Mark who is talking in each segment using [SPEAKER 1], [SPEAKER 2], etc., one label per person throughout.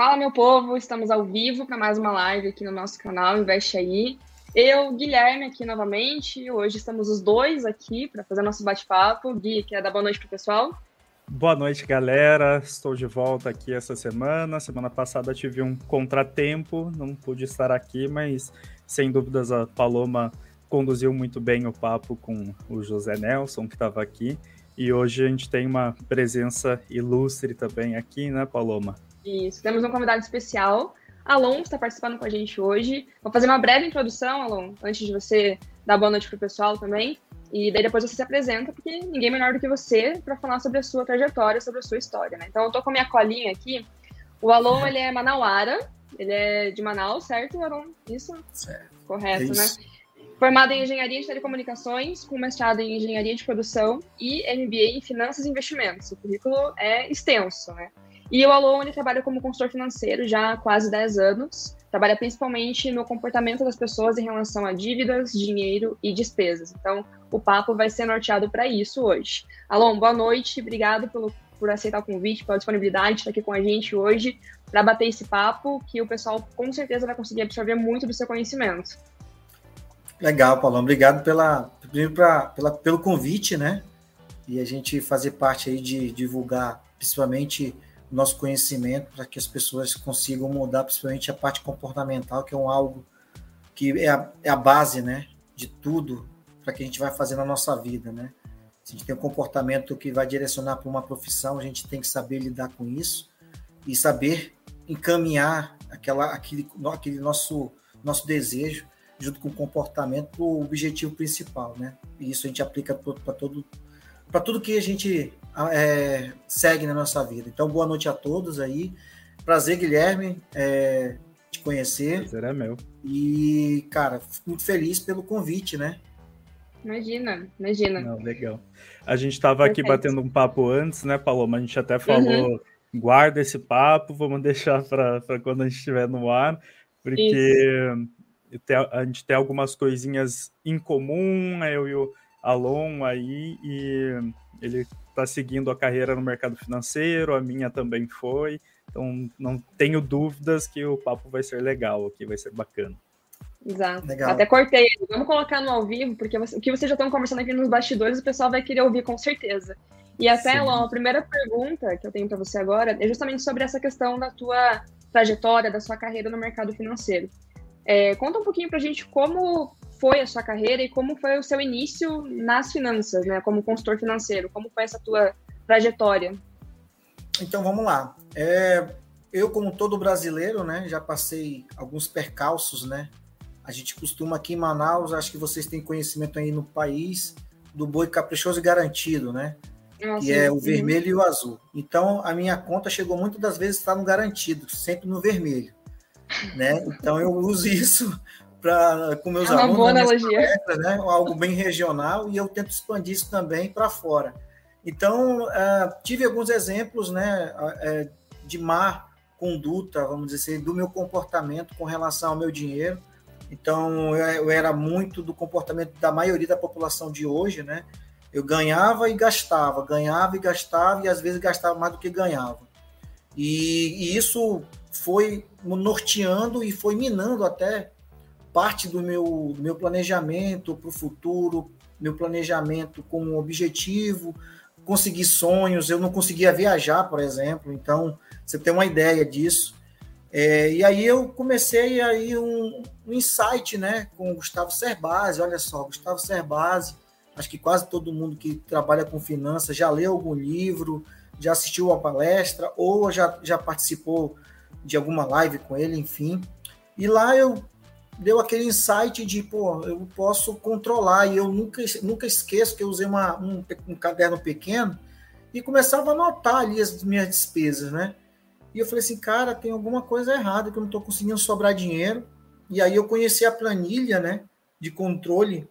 [SPEAKER 1] Fala, meu povo, estamos ao vivo para mais uma live aqui no nosso canal Investe Aí. Eu, Guilherme, aqui novamente. Hoje estamos os dois aqui para fazer nosso bate-papo. Gui, quer dar boa noite para o pessoal?
[SPEAKER 2] Boa noite, galera. Estou de volta aqui essa semana. Semana passada tive um contratempo, não pude estar aqui, mas sem dúvidas a Paloma conduziu muito bem o papo com o José Nelson, que estava aqui. E hoje a gente tem uma presença ilustre também aqui, né, Paloma?
[SPEAKER 1] Isso, temos um convidado especial. Alon está participando com a gente hoje. Vou fazer uma breve introdução, Alon, antes de você dar boa noite para o pessoal também. E daí depois você se apresenta, porque ninguém melhor do que você para falar sobre a sua trajetória, sobre a sua história, né? Então eu tô com a minha colinha aqui. O Alon, ele é manauara, ele é de Manaus, certo, Alon? Isso?
[SPEAKER 3] Certo.
[SPEAKER 1] Correto, é isso. né? Formado em Engenharia de Telecomunicações, com mestrado em Engenharia de Produção e MBA em Finanças e Investimentos. O currículo é extenso, né? E o Alon ele trabalha como consultor financeiro já há quase 10 anos. Trabalha principalmente no comportamento das pessoas em relação a dívidas, dinheiro e despesas. Então, o papo vai ser norteado para isso hoje. Alon, boa noite. Obrigado pelo, por aceitar o convite, pela disponibilidade de estar aqui com a gente hoje para bater esse papo, que o pessoal com certeza vai conseguir absorver muito do seu conhecimento.
[SPEAKER 3] Legal, Paulo. Obrigado pela, pra, pela, pelo convite, né? E a gente fazer parte aí de divulgar, principalmente nosso conhecimento para que as pessoas consigam mudar, principalmente a parte comportamental, que é um algo que é a, é a base, né, de tudo para que a gente vai fazer na nossa vida, né? Se a gente tem um comportamento que vai direcionar para uma profissão, a gente tem que saber lidar com isso e saber encaminhar aquela, aquele, aquele nosso, nosso desejo junto com o comportamento para o objetivo principal, né? E isso a gente aplica para todo para tudo que a gente é, segue na nossa vida. Então, boa noite a todos aí. Prazer, Guilherme, é, te conhecer.
[SPEAKER 2] Prazer é meu.
[SPEAKER 3] E, cara, fico muito feliz pelo convite, né?
[SPEAKER 1] Imagina, imagina.
[SPEAKER 2] Não, legal. A gente estava aqui batendo um papo antes, né, Paloma? A gente até falou, uhum. guarda esse papo, vamos deixar para quando a gente estiver no ar, porque a gente tem algumas coisinhas em comum, eu e o Alon aí, e ele está seguindo a carreira no mercado financeiro, a minha também foi. Então, não tenho dúvidas que o papo vai ser legal aqui, vai ser bacana.
[SPEAKER 1] Exato. Legal. Até cortei. Vamos colocar no ao vivo, porque o que vocês já estão conversando aqui nos bastidores, o pessoal vai querer ouvir com certeza. E até, Lon, a primeira pergunta que eu tenho para você agora é justamente sobre essa questão da tua trajetória, da sua carreira no mercado financeiro. É, conta um pouquinho para a gente como foi a sua carreira e como foi o seu início nas finanças, né? Como consultor financeiro, como foi essa tua trajetória?
[SPEAKER 3] Então vamos lá. É, eu, como todo brasileiro, né, já passei alguns percalços, né? A gente costuma aqui em Manaus, acho que vocês têm conhecimento aí no país, do boi caprichoso e garantido, né? Ah, que é o vermelho e o azul. Então, a minha conta chegou muitas das vezes a estar no garantido, sempre no vermelho. Né? Então, eu uso isso para com meus é uma
[SPEAKER 1] alunos, boa analogia.
[SPEAKER 3] né? algo bem regional, e eu tento expandir isso também para fora. Então, uh, tive alguns exemplos né, uh, de má conduta, vamos dizer assim, do meu comportamento com relação ao meu dinheiro. Então, eu era muito do comportamento da maioria da população de hoje, né? Eu ganhava e gastava, ganhava e gastava, e às vezes gastava mais do que ganhava. E, e isso foi norteando e foi minando até parte do meu, meu planejamento para o futuro, meu planejamento com um objetivo, conseguir sonhos. Eu não conseguia viajar, por exemplo, então você tem uma ideia disso. É, e aí eu comecei aí um, um, insight, né, com o Gustavo Cerbasi. Olha só, Gustavo Cerbasi. Acho que quase todo mundo que trabalha com finanças já leu algum livro, já assistiu a palestra ou já, já participou de alguma live com ele, enfim. E lá eu deu aquele insight de, pô, eu posso controlar, e eu nunca, nunca esqueço que eu usei uma, um, um caderno pequeno e começava a anotar ali as minhas despesas, né? E eu falei assim, cara, tem alguma coisa errada, que eu não estou conseguindo sobrar dinheiro. E aí eu conheci a planilha, né, de controle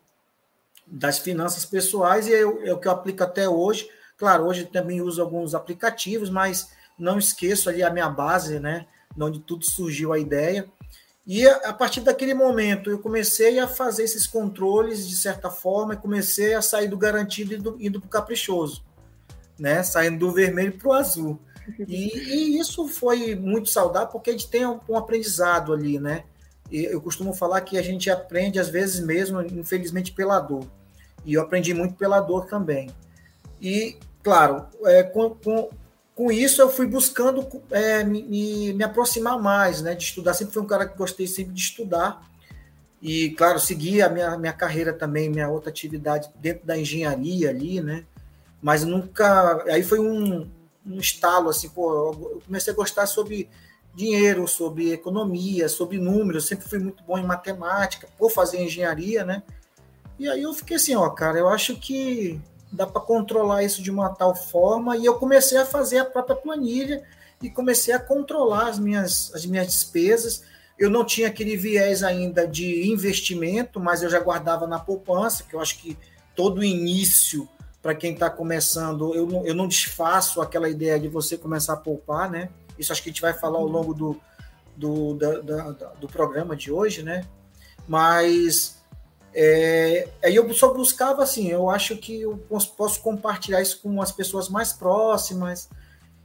[SPEAKER 3] das finanças pessoais, e é, é o que eu aplico até hoje. Claro, hoje também uso alguns aplicativos, mas não esqueço ali a minha base, né, onde tudo surgiu a ideia. E a partir daquele momento eu comecei a fazer esses controles de certa forma e comecei a sair do garantido e indo, indo para o caprichoso, né? Saindo do vermelho para o azul. E, e, isso foi muito saudável porque a gente tem um, um aprendizado ali, né? E eu costumo falar que a gente aprende às vezes mesmo, infelizmente, pela dor. E eu aprendi muito pela dor também. E, claro, é, com, com, com isso eu fui buscando é, me, me aproximar mais, né? De estudar. Sempre fui um cara que gostei sempre de estudar. E, claro, segui a minha, minha carreira também, minha outra atividade dentro da engenharia ali, né? Mas nunca. Aí foi um, um estalo, assim, pô, eu comecei a gostar sobre dinheiro, sobre economia, sobre números. sempre fui muito bom em matemática, por fazer engenharia, né? E aí eu fiquei assim, ó, cara, eu acho que dá para controlar isso de uma tal forma. E eu comecei a fazer a própria planilha e comecei a controlar as minhas, as minhas despesas eu não tinha aquele viés ainda de investimento, mas eu já guardava na poupança, que eu acho que todo início, para quem está começando, eu não, eu não desfaço aquela ideia de você começar a poupar, né? Isso acho que a gente vai falar ao longo do, do, da, da, do programa de hoje, né? Mas é, aí eu só buscava assim, eu acho que eu posso, compartilhar isso com as pessoas mais próximas.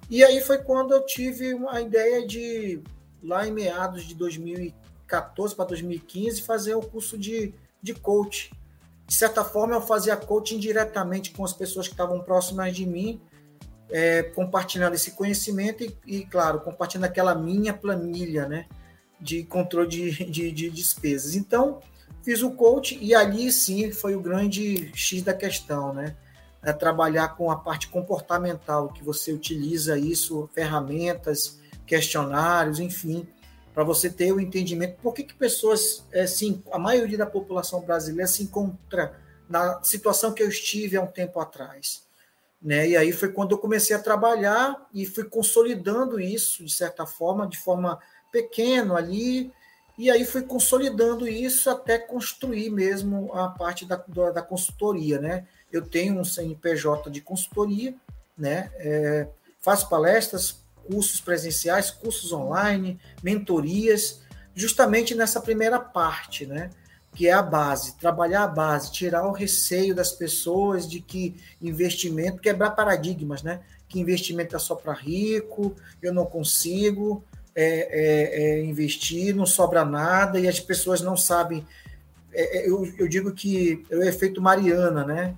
[SPEAKER 3] E aí foi quando eu tive uma ideia de lá em meados de 2014 para 2015, fazer o curso de, de coach. De certa forma, eu fazia coaching diretamente com as pessoas que estavam próximas de mim, é, compartilhando esse conhecimento e, e, claro, compartilhando aquela minha planilha né, de controle de, de, de despesas. Então, fiz o coach e ali sim foi o grande X da questão, né? É trabalhar com a parte comportamental, que você utiliza isso, ferramentas, questionários, enfim, para você ter o entendimento por que, que pessoas, é, sim, a maioria da população brasileira se encontra na situação que eu estive há um tempo atrás. Né? E aí foi quando eu comecei a trabalhar e fui consolidando isso, de certa forma, de forma pequena ali, e aí fui consolidando isso até construir mesmo a parte da, da, consultoria. Né? Eu tenho um CNPJ de consultoria, né? É, faço palestras, cursos presenciais, cursos online, mentorias, justamente nessa primeira parte, né? Que é a base, trabalhar a base, tirar o receio das pessoas de que investimento, quebrar paradigmas, né? Que investimento é só para rico, eu não consigo é, é, é, investir, não sobra nada e as pessoas não sabem. É, é, eu, eu digo que é o efeito Mariana, né?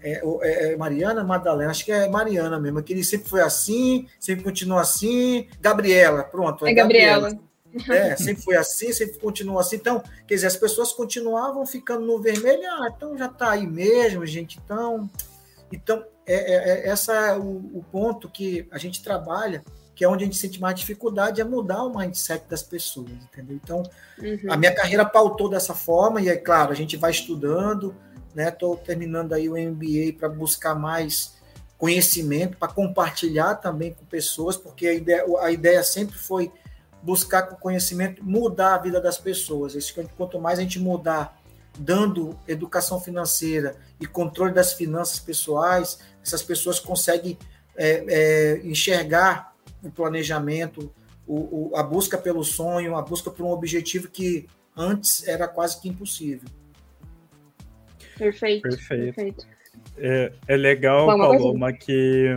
[SPEAKER 3] É, Mariana Madalena, acho que é Mariana mesmo, que ele sempre foi assim, sempre continua assim. Gabriela, pronto.
[SPEAKER 1] É, é Gabriela. Gabriela.
[SPEAKER 3] É, sempre foi assim, sempre continua assim. Então, quer dizer, as pessoas continuavam ficando no vermelho, ah, então já está aí mesmo, gente. Então, então é, é, é essa é o, o, ponto que a gente trabalha, que é onde a gente sente mais dificuldade, é mudar o mindset das pessoas, entendeu? Então, uhum. a minha carreira pautou dessa forma, e é claro, a gente vai estudando, né? Estou terminando aí o MBA para buscar mais conhecimento, para compartilhar também com pessoas, porque a ideia, a ideia sempre foi buscar com conhecimento mudar a vida das pessoas. Quanto mais a gente mudar, dando educação financeira e controle das finanças pessoais, essas pessoas conseguem é, é, enxergar o planejamento, o, o, a busca pelo sonho, a busca por um objetivo que antes era quase que impossível.
[SPEAKER 1] Perfeito. Perfeito. perfeito.
[SPEAKER 2] É, é legal, Bom, Paloma, que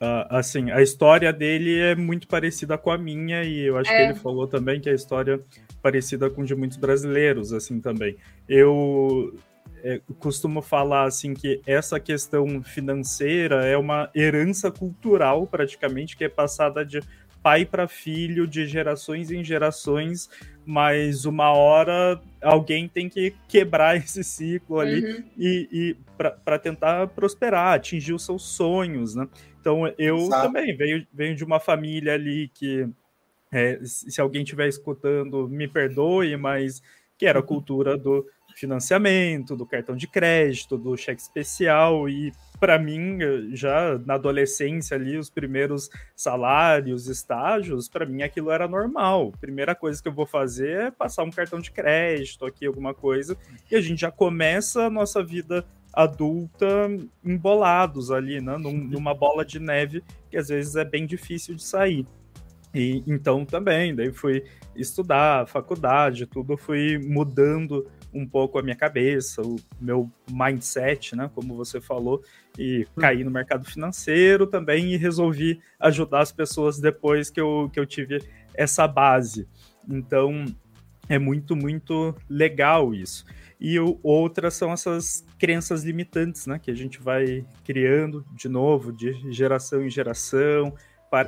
[SPEAKER 2] uh, assim, a história dele é muito parecida com a minha, e eu acho é. que ele falou também que a história é parecida com de muitos brasileiros, assim, também. Eu é, costumo falar assim que essa questão financeira é uma herança cultural praticamente que é passada de pai para filho, de gerações em gerações, mas uma hora alguém tem que quebrar esse ciclo ali uhum. e, e para tentar prosperar, atingir os seus sonhos, né? Então eu Exato. também venho, venho de uma família ali que é, se alguém estiver escutando, me perdoe, mas que era a uhum. cultura do financiamento, do cartão de crédito, do cheque especial e para mim, já na adolescência ali, os primeiros salários, estágios, para mim aquilo era normal. Primeira coisa que eu vou fazer é passar um cartão de crédito aqui, alguma coisa, e a gente já começa a nossa vida adulta embolados ali, né? numa bola de neve que às vezes é bem difícil de sair. E então também, daí fui estudar, faculdade, tudo fui mudando um pouco a minha cabeça, o meu mindset, né, como você falou, e hum. caí no mercado financeiro também e resolvi ajudar as pessoas depois que eu, que eu tive essa base. Então, é muito, muito legal isso. E o, outras são essas crenças limitantes, né? Que a gente vai criando de novo, de geração em geração.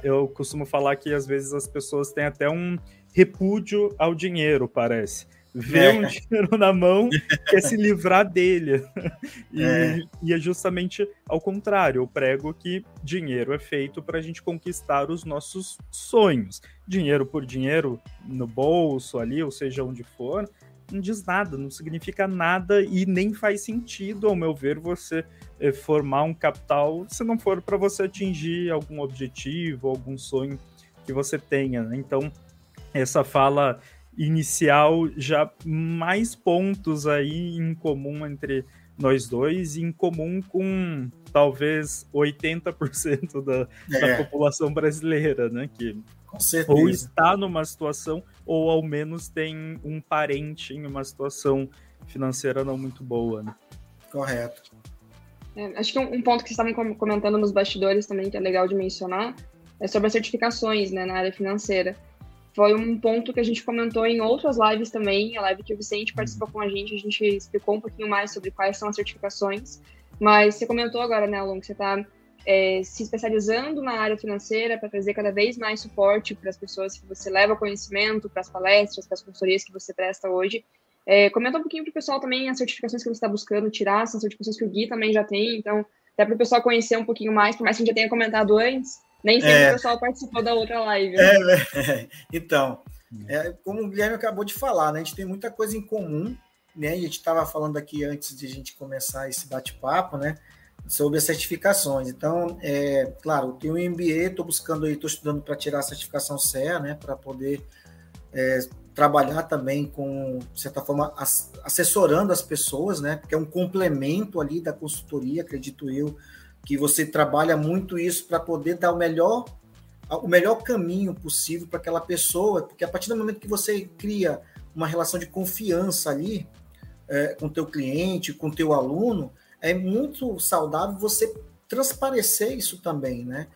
[SPEAKER 2] Eu costumo falar que às vezes as pessoas têm até um repúdio ao dinheiro, parece. Vê é. um dinheiro na mão, quer se livrar dele. E é. e é justamente ao contrário. Eu prego que dinheiro é feito para a gente conquistar os nossos sonhos. Dinheiro por dinheiro no bolso ali, ou seja, onde for, não diz nada, não significa nada e nem faz sentido, ao meu ver, você eh, formar um capital se não for para você atingir algum objetivo, algum sonho que você tenha. Né? Então, essa fala inicial já mais pontos aí em comum entre nós dois e em comum com talvez 80% da, é. da população brasileira, né? Que ou está numa situação, ou ao menos tem um parente em uma situação financeira não muito boa, né?
[SPEAKER 3] Correto.
[SPEAKER 1] É, acho que um, um, ponto que vocês estavam comentando nos bastidores também, que é legal de mencionar, é sobre as certificações né, na área financeira. Foi um ponto que a gente comentou em outras lives também, a live que o Vicente participou com a gente, a gente explicou um pouquinho mais sobre quais são as certificações, mas você comentou agora, né, Alon, que você está é, se especializando na área financeira para trazer cada vez mais suporte para as pessoas que você leva conhecimento, para as palestras, para as consultorias que você presta hoje. É, comenta um pouquinho para o pessoal também as certificações que você está buscando tirar, são certificações que o Gui também já tem, então, até para o pessoal conhecer um pouquinho mais, por mais que a gente já tenha comentado antes, nem sempre é, o pessoal participou da outra live. Né?
[SPEAKER 3] É, então, é, como o Guilherme acabou de falar, né, a gente tem muita coisa em comum, né, a gente estava falando aqui antes de a gente começar esse bate-papo, né, sobre as certificações. Então, é, claro, eu tenho um MBA, estou buscando aí, estou estudando para tirar a certificação CEA, né, para poder é, trabalhar também com, de certa forma, assessorando as pessoas, né, porque é um complemento ali da consultoria, acredito eu, que você trabalha muito isso para poder dar o melhor o melhor caminho possível para aquela pessoa, porque a partir do momento que você cria uma relação de confiança ali é, com teu cliente, com teu aluno, é muito saudável você transparecer isso também, né?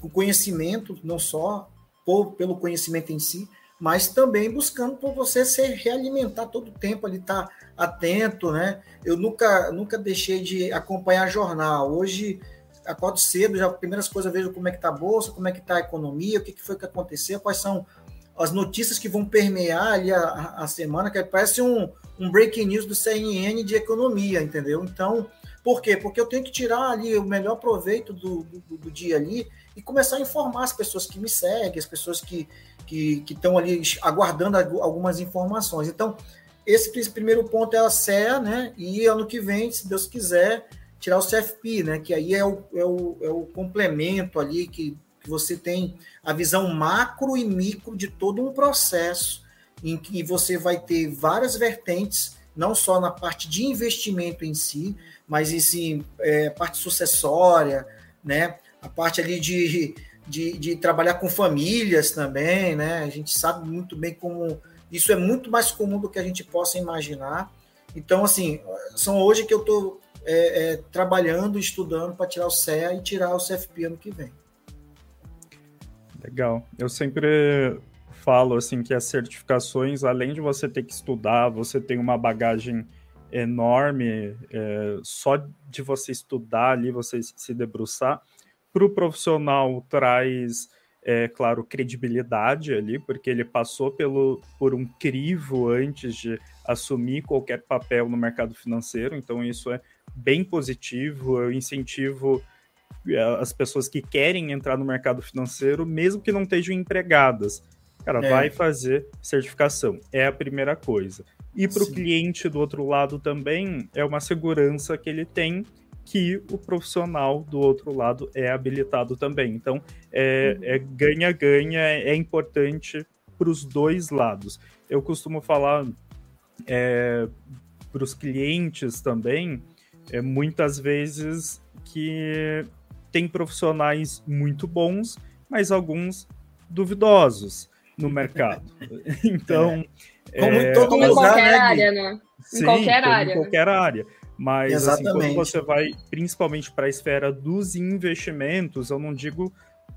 [SPEAKER 3] O conhecimento, não só por, pelo conhecimento em si, mas também buscando por você se realimentar todo o tempo, ali estar tá atento, né? Eu nunca, nunca deixei de acompanhar jornal. Hoje acordo cedo, já primeiras coisas vejo como é que está a bolsa, como é que está a economia, o que, que foi que aconteceu, quais são as notícias que vão permear ali a, a semana, que parece um, um breaking news do CNN de economia, entendeu? Então, por quê? Porque eu tenho que tirar ali o melhor proveito do, do, do dia ali e começar a informar as pessoas que me seguem, as pessoas que que estão ali aguardando algumas informações. Então, esse primeiro ponto é a CEA, né? E ano que vem, se Deus quiser, tirar o CFP, né? Que aí é o, é o, é o complemento ali que, que você tem a visão macro e micro de todo um processo em que você vai ter várias vertentes, não só na parte de investimento em si, mas em si, é, parte sucessória, né? A parte ali de, de, de trabalhar com famílias também, né? A gente sabe muito bem como isso é muito mais comum do que a gente possa imaginar. Então, assim, são hoje que eu estou é, é, trabalhando, estudando para tirar o CEA e tirar o CFP ano que vem.
[SPEAKER 2] Legal. Eu sempre falo assim que as certificações, além de você ter que estudar, você tem uma bagagem enorme, é, só de você estudar ali, você se debruçar, para o profissional traz, é, claro, credibilidade ali, porque ele passou pelo, por um crivo antes de assumir qualquer papel no mercado financeiro, então isso é bem positivo. Eu incentivo é, as pessoas que querem entrar no mercado financeiro, mesmo que não estejam empregadas, Cara, é. vai fazer certificação. É a primeira coisa. E para o cliente do outro lado também, é uma segurança que ele tem que o profissional do outro lado é habilitado também. Então, é ganha-ganha, é, é, é, importante para os dois lados. Eu costumo falar é, para os clientes também, é, muitas vezes que tem profissionais muito bons, mas alguns duvidosos. no mercado. Então.
[SPEAKER 1] É. Como em todo lugar, qualquer né, área, né?
[SPEAKER 2] Sim, em qualquer área. Em qualquer área. Mas assim, quando você vai, principalmente para a esfera dos investimentos, eu não digo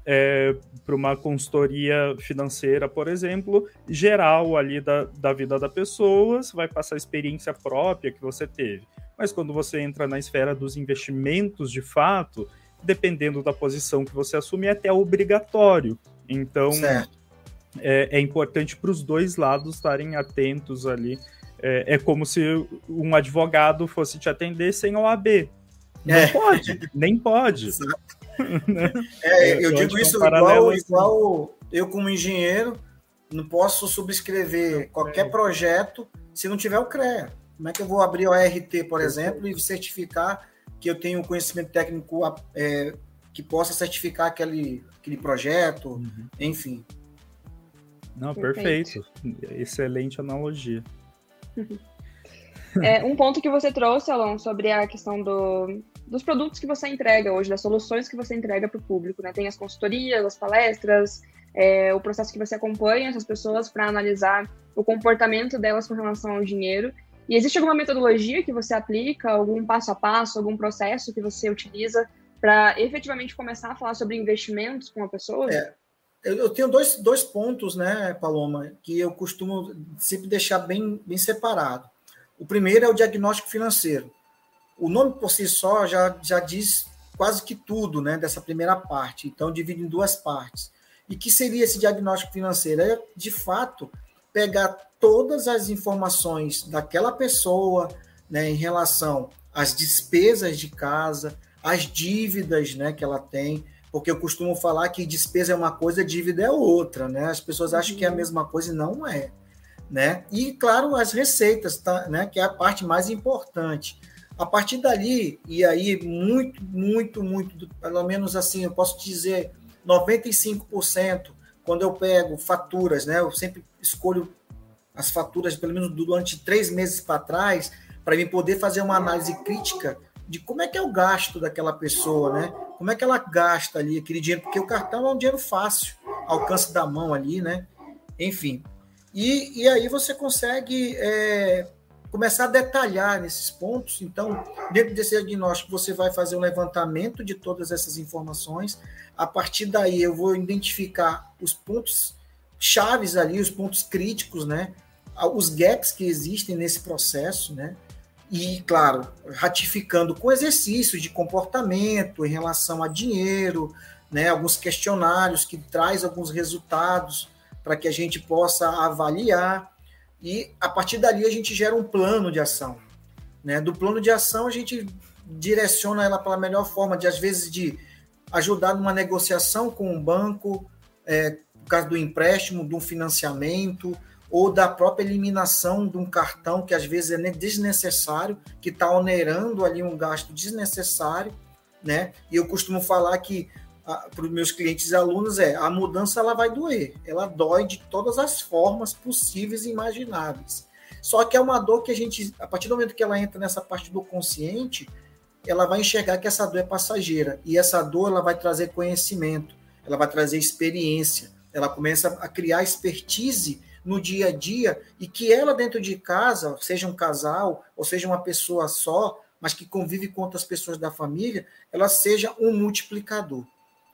[SPEAKER 2] é, para uma consultoria financeira, por exemplo, geral ali da, da vida da pessoa, você vai passar a experiência própria que você teve. Mas quando você entra na esfera dos investimentos de fato, dependendo da posição que você assume, é até obrigatório. Então, é, é, importante para os dois lados estarem atentos ali é, é, como se um advogado fosse te atender sem OAB. Não é. pode, nem pode.
[SPEAKER 3] É, eu, eu digo isso igual, assim. igual eu, como engenheiro, não posso subscrever qualquer projeto se não tiver o CREA. Como é que eu vou abrir o ART, por exemplo, e certificar que eu tenho conhecimento técnico é, que possa certificar aquele, aquele projeto, uhum. enfim.
[SPEAKER 2] Não, perfeito. perfeito. Excelente analogia.
[SPEAKER 1] É, um ponto que você trouxe, Alon, sobre a questão do, dos produtos que você entrega hoje, das soluções que você entrega para o público, né? Tem as consultorias, as palestras, é, o processo que você acompanha essas pessoas para analisar o comportamento delas com relação ao dinheiro. E existe alguma metodologia que você aplica, algum passo a passo, algum processo que você utiliza para efetivamente começar a falar sobre investimentos com a pessoa?
[SPEAKER 3] É, eu, tenho dois, dois pontos, né, Paloma, que eu costumo sempre deixar bem, bem separado. O primeiro é o diagnóstico financeiro. O nome por si só já, já diz quase que tudo né, dessa primeira parte, então divide em duas partes. E que seria esse diagnóstico financeiro? É, de fato, pegar todas as informações daquela pessoa né, em relação às despesas de casa, às dívidas né, que ela tem, porque eu costumo falar que despesa é uma coisa, dívida é outra, né? As pessoas acham que é a uhum. mesma coisa e não é, né? E claro, as receitas, tá, né? Que é a parte mais importante. A partir dali, e aí muito, muito, muito, pelo menos assim, eu posso dizer 95%, quando eu pego faturas, né? Eu sempre escolho as faturas, pelo menos durante três meses para trás, para mim poder fazer uma análise crítica de como é que é o gasto daquela pessoa, né? Como é que ela gasta ali aquele dinheiro? Porque o cartão é um dinheiro fácil, alcance da mão ali, né? Enfim. E, e aí você consegue é, começar a detalhar nesses pontos. Então, dentro desse diagnóstico, você vai fazer um levantamento de todas essas informações. A partir daí, eu vou identificar os pontos chaves ali, os pontos críticos, né? Os gaps que existem nesse processo, né? E, claro, ratificando com exercícios de comportamento em relação a dinheiro, né, alguns questionários que traz alguns resultados para que a gente possa avaliar e a partir dali a gente gera um plano de ação, né? Do plano de ação a gente direciona ela para a melhor forma de às vezes de ajudar numa negociação com um banco, é, por causa do empréstimo, do financiamento, ou da própria eliminação de um cartão que às vezes é desnecessário, que está onerando ali um gasto desnecessário, né? E eu costumo falar que para os meus clientes e alunos é a mudança ela vai doer, ela dói de todas as formas possíveis e imagináveis. Só que é uma dor que a gente, a partir do momento que ela entra nessa parte do consciente, ela vai enxergar que essa dor é passageira e essa dor ela vai trazer conhecimento, ela vai trazer experiência, ela começa a criar expertise no dia a dia e que ela dentro de casa, seja um casal ou seja uma pessoa só, mas que convive com outras pessoas da família, ela seja um multiplicador.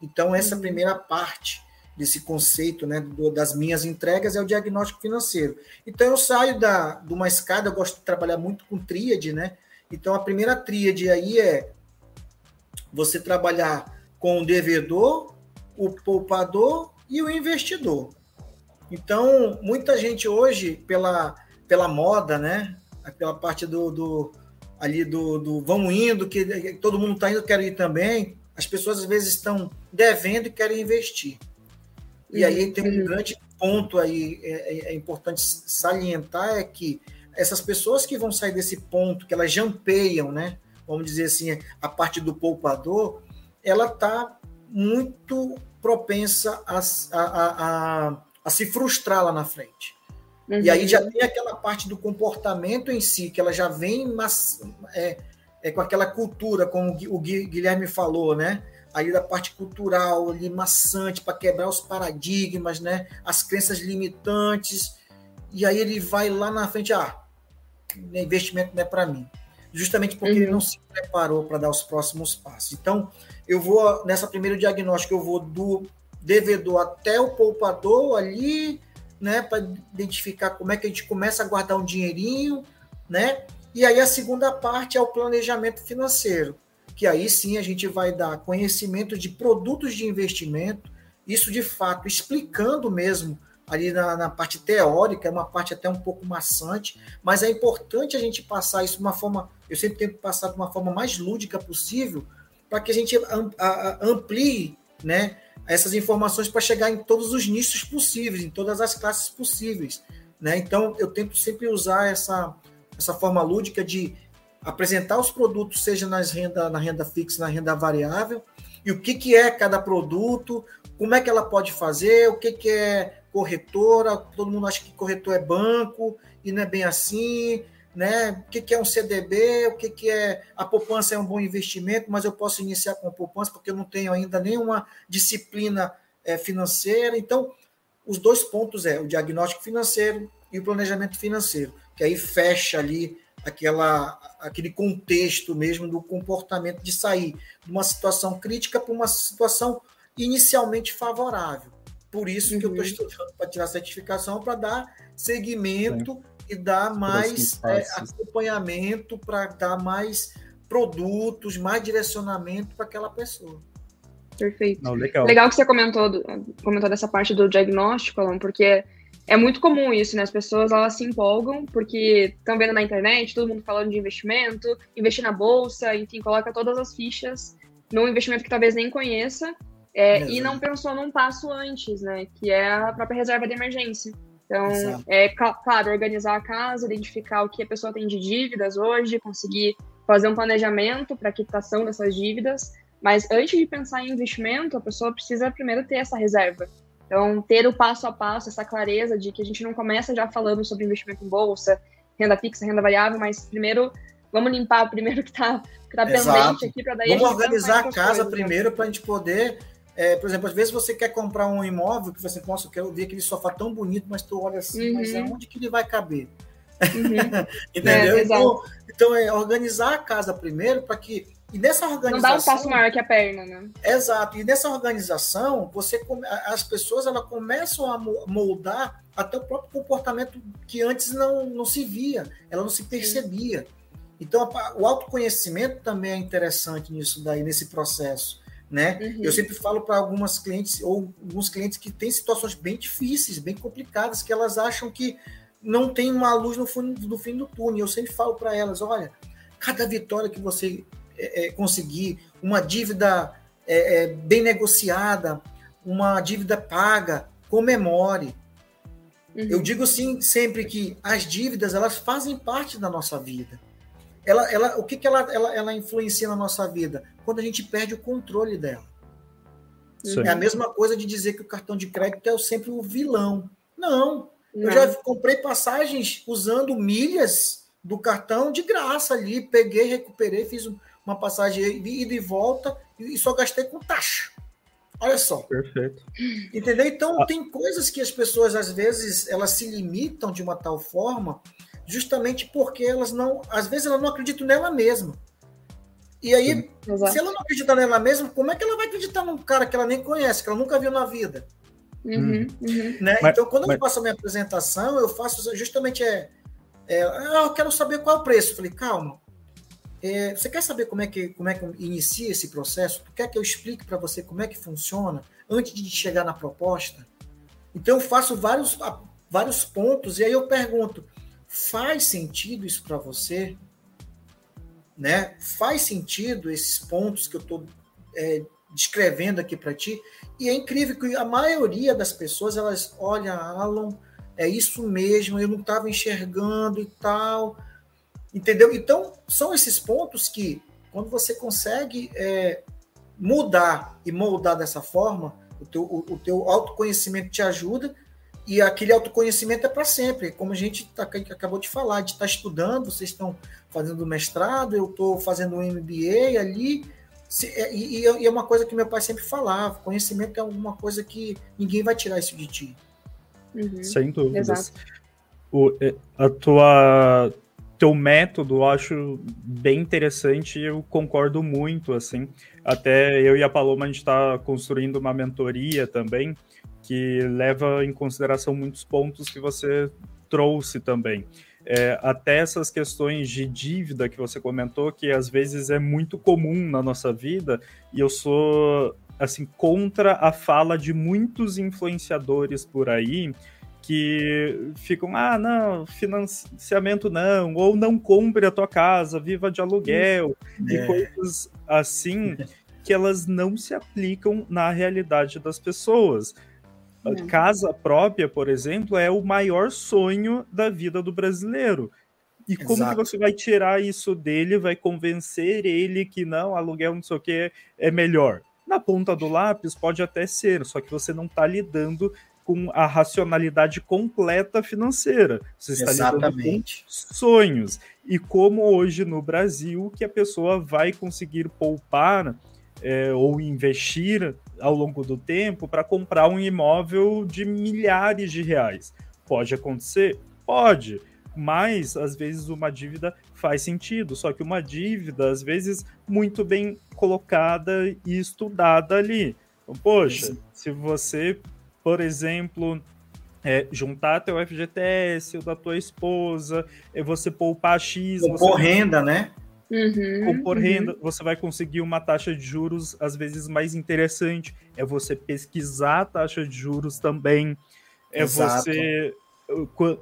[SPEAKER 3] Então essa uhum. primeira parte desse conceito, né, das minhas entregas é o diagnóstico financeiro. Então eu saio da de uma escada, eu gosto de trabalhar muito com tríade, né? Então a primeira tríade aí é você trabalhar com o devedor, o poupador e o investidor. Então, muita gente hoje, pela, pela moda, né? Pela parte do, do ali do, do vamos indo, que todo mundo está indo, quer ir também. As pessoas às vezes estão devendo e querem investir. E uhum. aí tem um uhum. grande ponto aí é, é, é, importante salientar é que essas pessoas que vão sair desse ponto, que elas jampeiam, né? Vamos dizer assim, a parte do poupador, ela está muito propensa a, a, a, a se frustrar lá na frente. Uhum. E aí já tem aquela parte do comportamento em si, que ela já vem mas, é, é, com aquela cultura, como o Guilherme falou, né? ali da parte cultural, ali maçante, para quebrar os paradigmas, né? as crenças limitantes. E aí ele vai lá na frente, ah, investimento não é para mim. Justamente porque uhum. ele não se preparou para dar os próximos passos. Então, eu vou, nessa primeiro diagnóstico, eu vou do devedor até o poupador ali, né, para identificar como é que a gente começa a guardar um dinheirinho, né? E aí a segunda parte é o planejamento financeiro, que aí sim a gente vai dar conhecimento de produtos de investimento, isso de fato explicando mesmo ali na, na, parte teórica, é uma parte até um pouco maçante, mas é importante a gente passar isso de uma forma, eu sempre tento passar de uma forma mais lúdica possível, para que a gente amplie né, essas informações para chegar em todos os nichos possíveis, em todas as classes possíveis. Né? Então, eu tento sempre usar essa, essa forma lúdica de apresentar os produtos, seja nas renda, na renda fixa, na renda variável, e o que, que é cada produto, como é que ela pode fazer, o que, que é corretora, todo mundo acha que corretor é banco, e não é bem assim, né? O que, que é um CDB, o que, que é a poupança é um bom investimento, mas eu posso iniciar com a poupança porque eu não tenho ainda nenhuma disciplina é, financeira. Então, os dois pontos é o diagnóstico financeiro e o planejamento financeiro, que aí fecha ali aquela, aquele contexto mesmo do comportamento de sair de uma situação crítica para uma situação inicialmente favorável. Por isso uhum. que eu estou uhum. estudando para tirar certificação, para dar seguimento Sim. E dar mais é, acompanhamento, para dar mais produtos, mais direcionamento para aquela pessoa.
[SPEAKER 1] Perfeito. Não, legal. legal que você comentou, comentou dessa parte do diagnóstico, Alan, porque é muito comum isso, né? As pessoas elas se empolgam porque estão vendo na internet todo mundo falando de investimento, investir na bolsa, enfim, coloca todas as fichas num investimento que talvez nem conheça é, e não pensou num passo antes, né? Que é a própria reserva de emergência. Então, Exato. é claro, organizar a casa, identificar o que a pessoa tem de dívidas hoje, conseguir fazer um planejamento para a quitação dessas dívidas. Mas antes de pensar em investimento, a pessoa precisa primeiro ter essa reserva. Então, ter o passo a passo, essa clareza de que a gente não começa já falando sobre investimento em bolsa, renda fixa, renda variável, mas primeiro vamos limpar o primeiro que está que tá pendente aqui para daí.
[SPEAKER 3] Vamos organizar a casa coisas, né? primeiro para a gente poder é, por exemplo, às vezes você quer comprar um imóvel que você, nossa, eu quero ver aquele sofá tão bonito, mas tu olha assim, uhum. mas aonde que ele vai caber? Uhum. Entendeu? É, então, então, é organizar a casa primeiro para que. E nessa organização. Não
[SPEAKER 1] dá um passo maior que a perna, né?
[SPEAKER 3] Exato. E nessa organização, você as pessoas elas começam a moldar até o próprio comportamento que antes não, não se via, ela não se percebia. Sim. Então, o autoconhecimento também é interessante nisso daí, nesse processo né? Uhum. Eu sempre falo para algumas clientes ou alguns clientes que têm situações bem difíceis, bem complicadas, que elas acham que não tem uma luz no, fundo, no fim do túnel. Eu sempre falo para elas, olha, cada vitória que você é, é, conseguir, uma dívida é, é bem negociada, uma dívida paga, comemore. Uhum. Eu digo sim sempre que as dívidas elas fazem parte da nossa vida ela, ela, o que, que ela, ela, ela influencia na nossa vida? Quando a gente perde o controle dela. Sim. É a mesma coisa de dizer que o cartão de crédito é sempre o vilão. Não. Não. Eu já comprei passagens usando milhas do cartão de graça ali. Peguei, recuperei, fiz uma passagem ida e volta e só gastei com taxa. Olha só.
[SPEAKER 2] Perfeito.
[SPEAKER 3] Entendeu? Então, ah. tem coisas que as pessoas, às vezes, elas se limitam de uma tal forma justamente porque elas não, às vezes ela não acredita nela mesma. E aí, Sim, se ela não acredita nela mesma, como é que ela vai acreditar num cara que ela nem conhece, que ela nunca viu na vida?
[SPEAKER 1] Uhum, uhum.
[SPEAKER 3] Né? Mas, então, quando mas... eu faço a minha apresentação, eu faço justamente é, é ah, eu quero saber qual é o preço. Eu falei, calma. É, você quer saber como é que como é que inicia esse processo? Tu quer que eu explique para você como é que funciona antes de chegar na proposta? Então, eu faço vários vários pontos e aí eu pergunto: Faz sentido isso para você? Né? Faz sentido esses pontos que eu estou é, descrevendo aqui para ti? E é incrível que a maioria das pessoas elas olham, Alan, é isso mesmo, eu não estava enxergando e tal. Entendeu? Então, são esses pontos que, quando você consegue é, mudar e moldar dessa forma, o teu, o, o teu autoconhecimento te ajuda e aquele autoconhecimento é para sempre, como a gente tá, acabou de falar, de estar tá estudando, vocês estão fazendo mestrado, eu estou fazendo um MBA ali, Se, é, e, e, é uma coisa que meu pai sempre falava: conhecimento é alguma coisa que ninguém vai tirar isso de ti.
[SPEAKER 2] Uhum. Sem dúvidas. O, é, a tua teu método eu acho bem interessante e eu concordo muito, assim. Até eu e a Paloma, a gente está construindo uma mentoria também, que leva em consideração muitos pontos que você trouxe também. É, até essas questões de dívida que você comentou, que às vezes é muito comum na nossa vida, e eu sou assim contra a fala de muitos influenciadores por aí que ficam, ah, não, financiamento não, ou não compre a tua casa, viva de aluguel, é. e coisas assim que elas não se aplicam na realidade das pessoas. Não. Casa própria, por exemplo, é o maior sonho da vida do brasileiro. E como Exato. que você vai tirar isso dele, vai convencer ele que não, aluguel não sei o que é melhor? Na ponta do lápis pode até ser, só que você não está lidando com a racionalidade completa financeira. Você está Exatamente. lidando com sonhos. E como hoje no Brasil que a pessoa vai conseguir poupar é, ou investir ao longo do tempo para comprar um imóvel de milhares de reais. Pode acontecer? Pode, mas às vezes uma dívida faz sentido, só que uma dívida, às vezes, muito bem colocada e estudada ali. Poxa, Sim. se você, por exemplo, é, juntar teu FGTS, o da tua esposa, é você poupar X.
[SPEAKER 3] Compor renda, né?
[SPEAKER 2] Uhum, compor uhum. renda, você vai conseguir uma taxa de juros às vezes mais interessante. É você pesquisar a taxa de juros também. É Exato. você uh,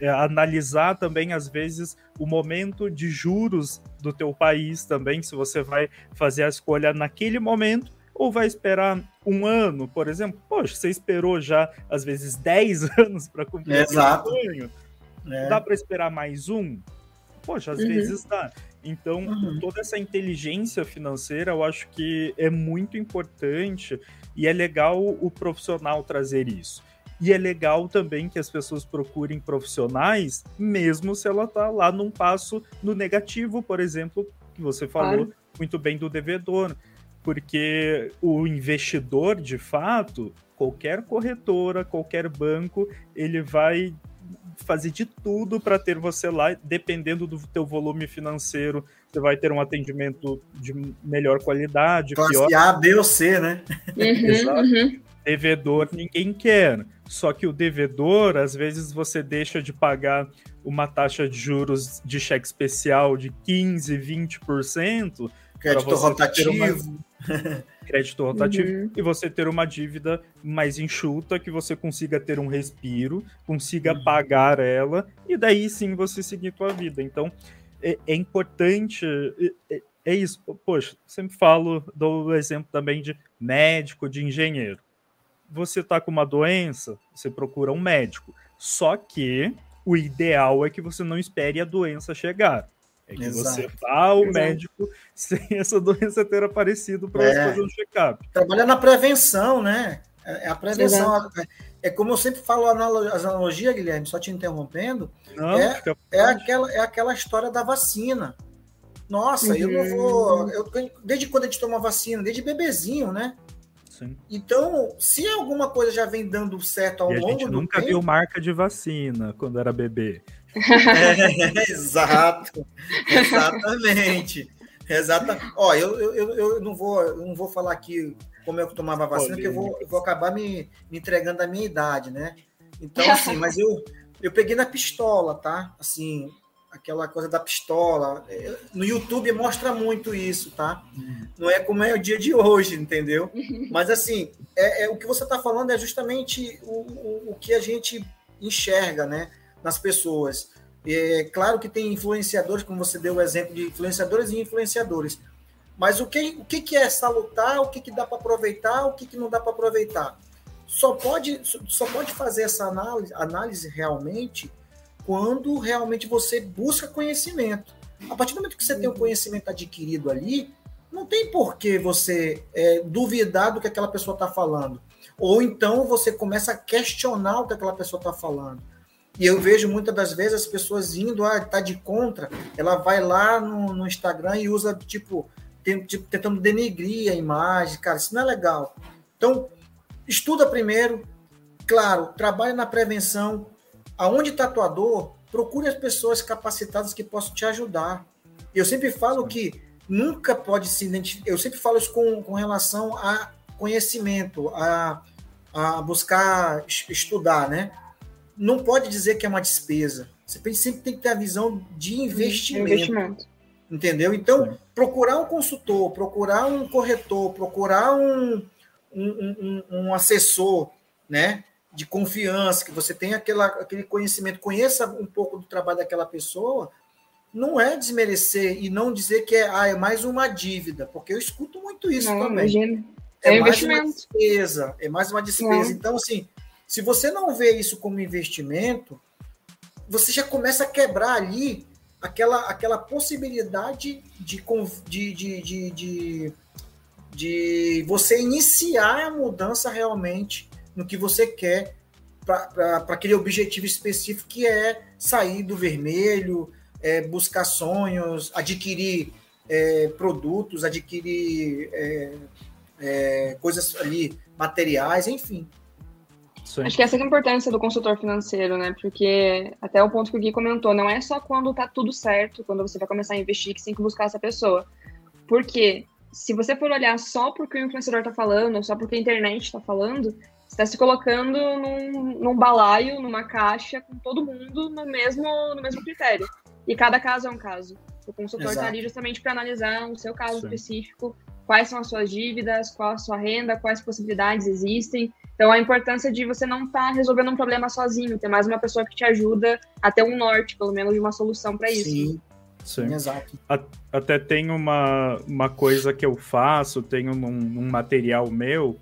[SPEAKER 2] é, analisar também às vezes o momento de juros do teu país também, se você vai fazer a escolha naquele momento ou vai esperar um ano, por exemplo. Poxa, você esperou já às vezes 10 anos para cumprir
[SPEAKER 3] Exato.
[SPEAKER 2] sonho. É. Dá para esperar mais um? Poxa, às uhum. vezes dá. Então, uhum. toda essa inteligência financeira eu acho que é muito importante e é legal o profissional trazer isso. E é legal também que as pessoas procurem profissionais, mesmo se ela está lá num passo no negativo, por exemplo, que você falou muito bem do devedor. Porque o investidor, de fato, qualquer corretora, qualquer banco, ele vai fazer de tudo para ter você lá, dependendo do teu volume financeiro, você vai ter um atendimento de melhor qualidade,
[SPEAKER 3] Classe pior. A, B ou C, né?
[SPEAKER 2] Uhum, Exato. Uhum. Devedor ninguém quer. Só que o devedor, às vezes você deixa de pagar uma taxa de juros de cheque especial de 15, 20%.
[SPEAKER 3] Crédito rotativo.
[SPEAKER 2] Uma... crédito rotativo uhum. e você ter uma dívida mais enxuta, que você consiga ter um respiro, consiga uhum. pagar ela e daí sim você seguir tua vida. Então é, é importante, é, é, isso. Poxa, sempre falo, dou o exemplo também de médico, de engenheiro. Você tá com uma doença, você procura um médico. Só que o ideal é que você não espere a doença chegar. É que Exato. você vá ao Exato. médico sem essa doença ter aparecido para é. fazer um check-up.
[SPEAKER 3] Trabalhar na prevenção, né? É, é a prevenção. Exato. É como eu sempre falo as analogia, Guilherme, só te interrompendo. Não, é, é, aquela, é aquela história da vacina. Nossa, uhum. eu não vou. Uhum. Eu, desde quando a gente toma vacina? Desde bebezinho, né? Sim. Então, se alguma coisa já vem dando certo ao e longo do tempo. A gente
[SPEAKER 2] nunca viu marca de vacina quando era bebê.
[SPEAKER 3] É, exato, exatamente. Exata. Ó, eu, eu, eu não vou, eu não vou falar aqui como eu tomava a vacina, porque eu vou, eu vou acabar me, me entregando a minha idade, né? Então, assim, mas eu, eu peguei na pistola, tá? Assim, aquela coisa da pistola. No YouTube mostra muito isso, tá? Não é como é o dia de hoje, entendeu? Mas, assim, é, é o que você está falando é justamente o, o, o que a gente enxerga, né? Nas pessoas. É claro que tem influenciadores, como você deu o exemplo de influenciadores e influenciadores. Mas o que, o que, que é salutar, o que, que dá para aproveitar, o que, que não dá para aproveitar? Só pode, só pode fazer essa análise, análise realmente quando realmente você busca conhecimento. A partir do momento que você tem o conhecimento adquirido ali, não tem por que você é, duvidar do que aquela pessoa está falando. Ou então você começa a questionar o que aquela pessoa está falando. E eu vejo muitas das vezes as pessoas indo, ah, tá de contra, ela vai lá no, no Instagram e usa, tipo, tipo, tentando denegrir a imagem, cara, isso não é legal. Então, estuda primeiro, claro, trabalhe na prevenção. Aonde tatuador, procure as pessoas capacitadas que possam te ajudar. Eu sempre falo que nunca pode se identificar. Eu sempre falo isso com, com relação a conhecimento, a, a buscar estudar, né? Não pode dizer que é uma despesa. Você sempre tem que ter a visão de investimento. investimento. Entendeu? Então, procurar um consultor, procurar um corretor, procurar um, um, um, um assessor, né? De confiança, que você tenha aquela, aquele conhecimento, conheça um pouco do trabalho daquela pessoa, não é desmerecer e não dizer que é, ah, é mais uma dívida, porque eu escuto muito isso não, também. Imagina. É, é mais uma despesa, é mais uma despesa. Então, assim, se você não vê isso como investimento, você já começa a quebrar ali aquela, aquela possibilidade de, de, de, de, de, de você iniciar a mudança realmente no que você quer para aquele objetivo específico que é sair do vermelho, é, buscar sonhos, adquirir é, produtos, adquirir é, é coisas ali, materiais, enfim.
[SPEAKER 1] Acho que essa é a importância do consultor financeiro, né? Porque até o ponto que o Gui comentou, não é só quando tá tudo certo, quando você vai começar a investir, que você tem que buscar essa pessoa. Porque se você for olhar só porque o influenciador tá falando, só porque a internet tá falando, você está se colocando num, num, balaio, numa caixa, com todo mundo no mesmo, no mesmo critério. E cada caso é um caso. O consultor está ali justamente para analisar o seu caso Sim. específico, quais são as suas dívidas, qual a sua renda, quais possibilidades existem. Então, a importância de você não estar tá resolvendo um problema sozinho, ter mais uma pessoa que te ajuda a ter um norte, pelo menos, de uma solução para isso.
[SPEAKER 3] Sim. Sim, exato.
[SPEAKER 2] Até tem uma, uma coisa que eu faço, tenho num, num material meu,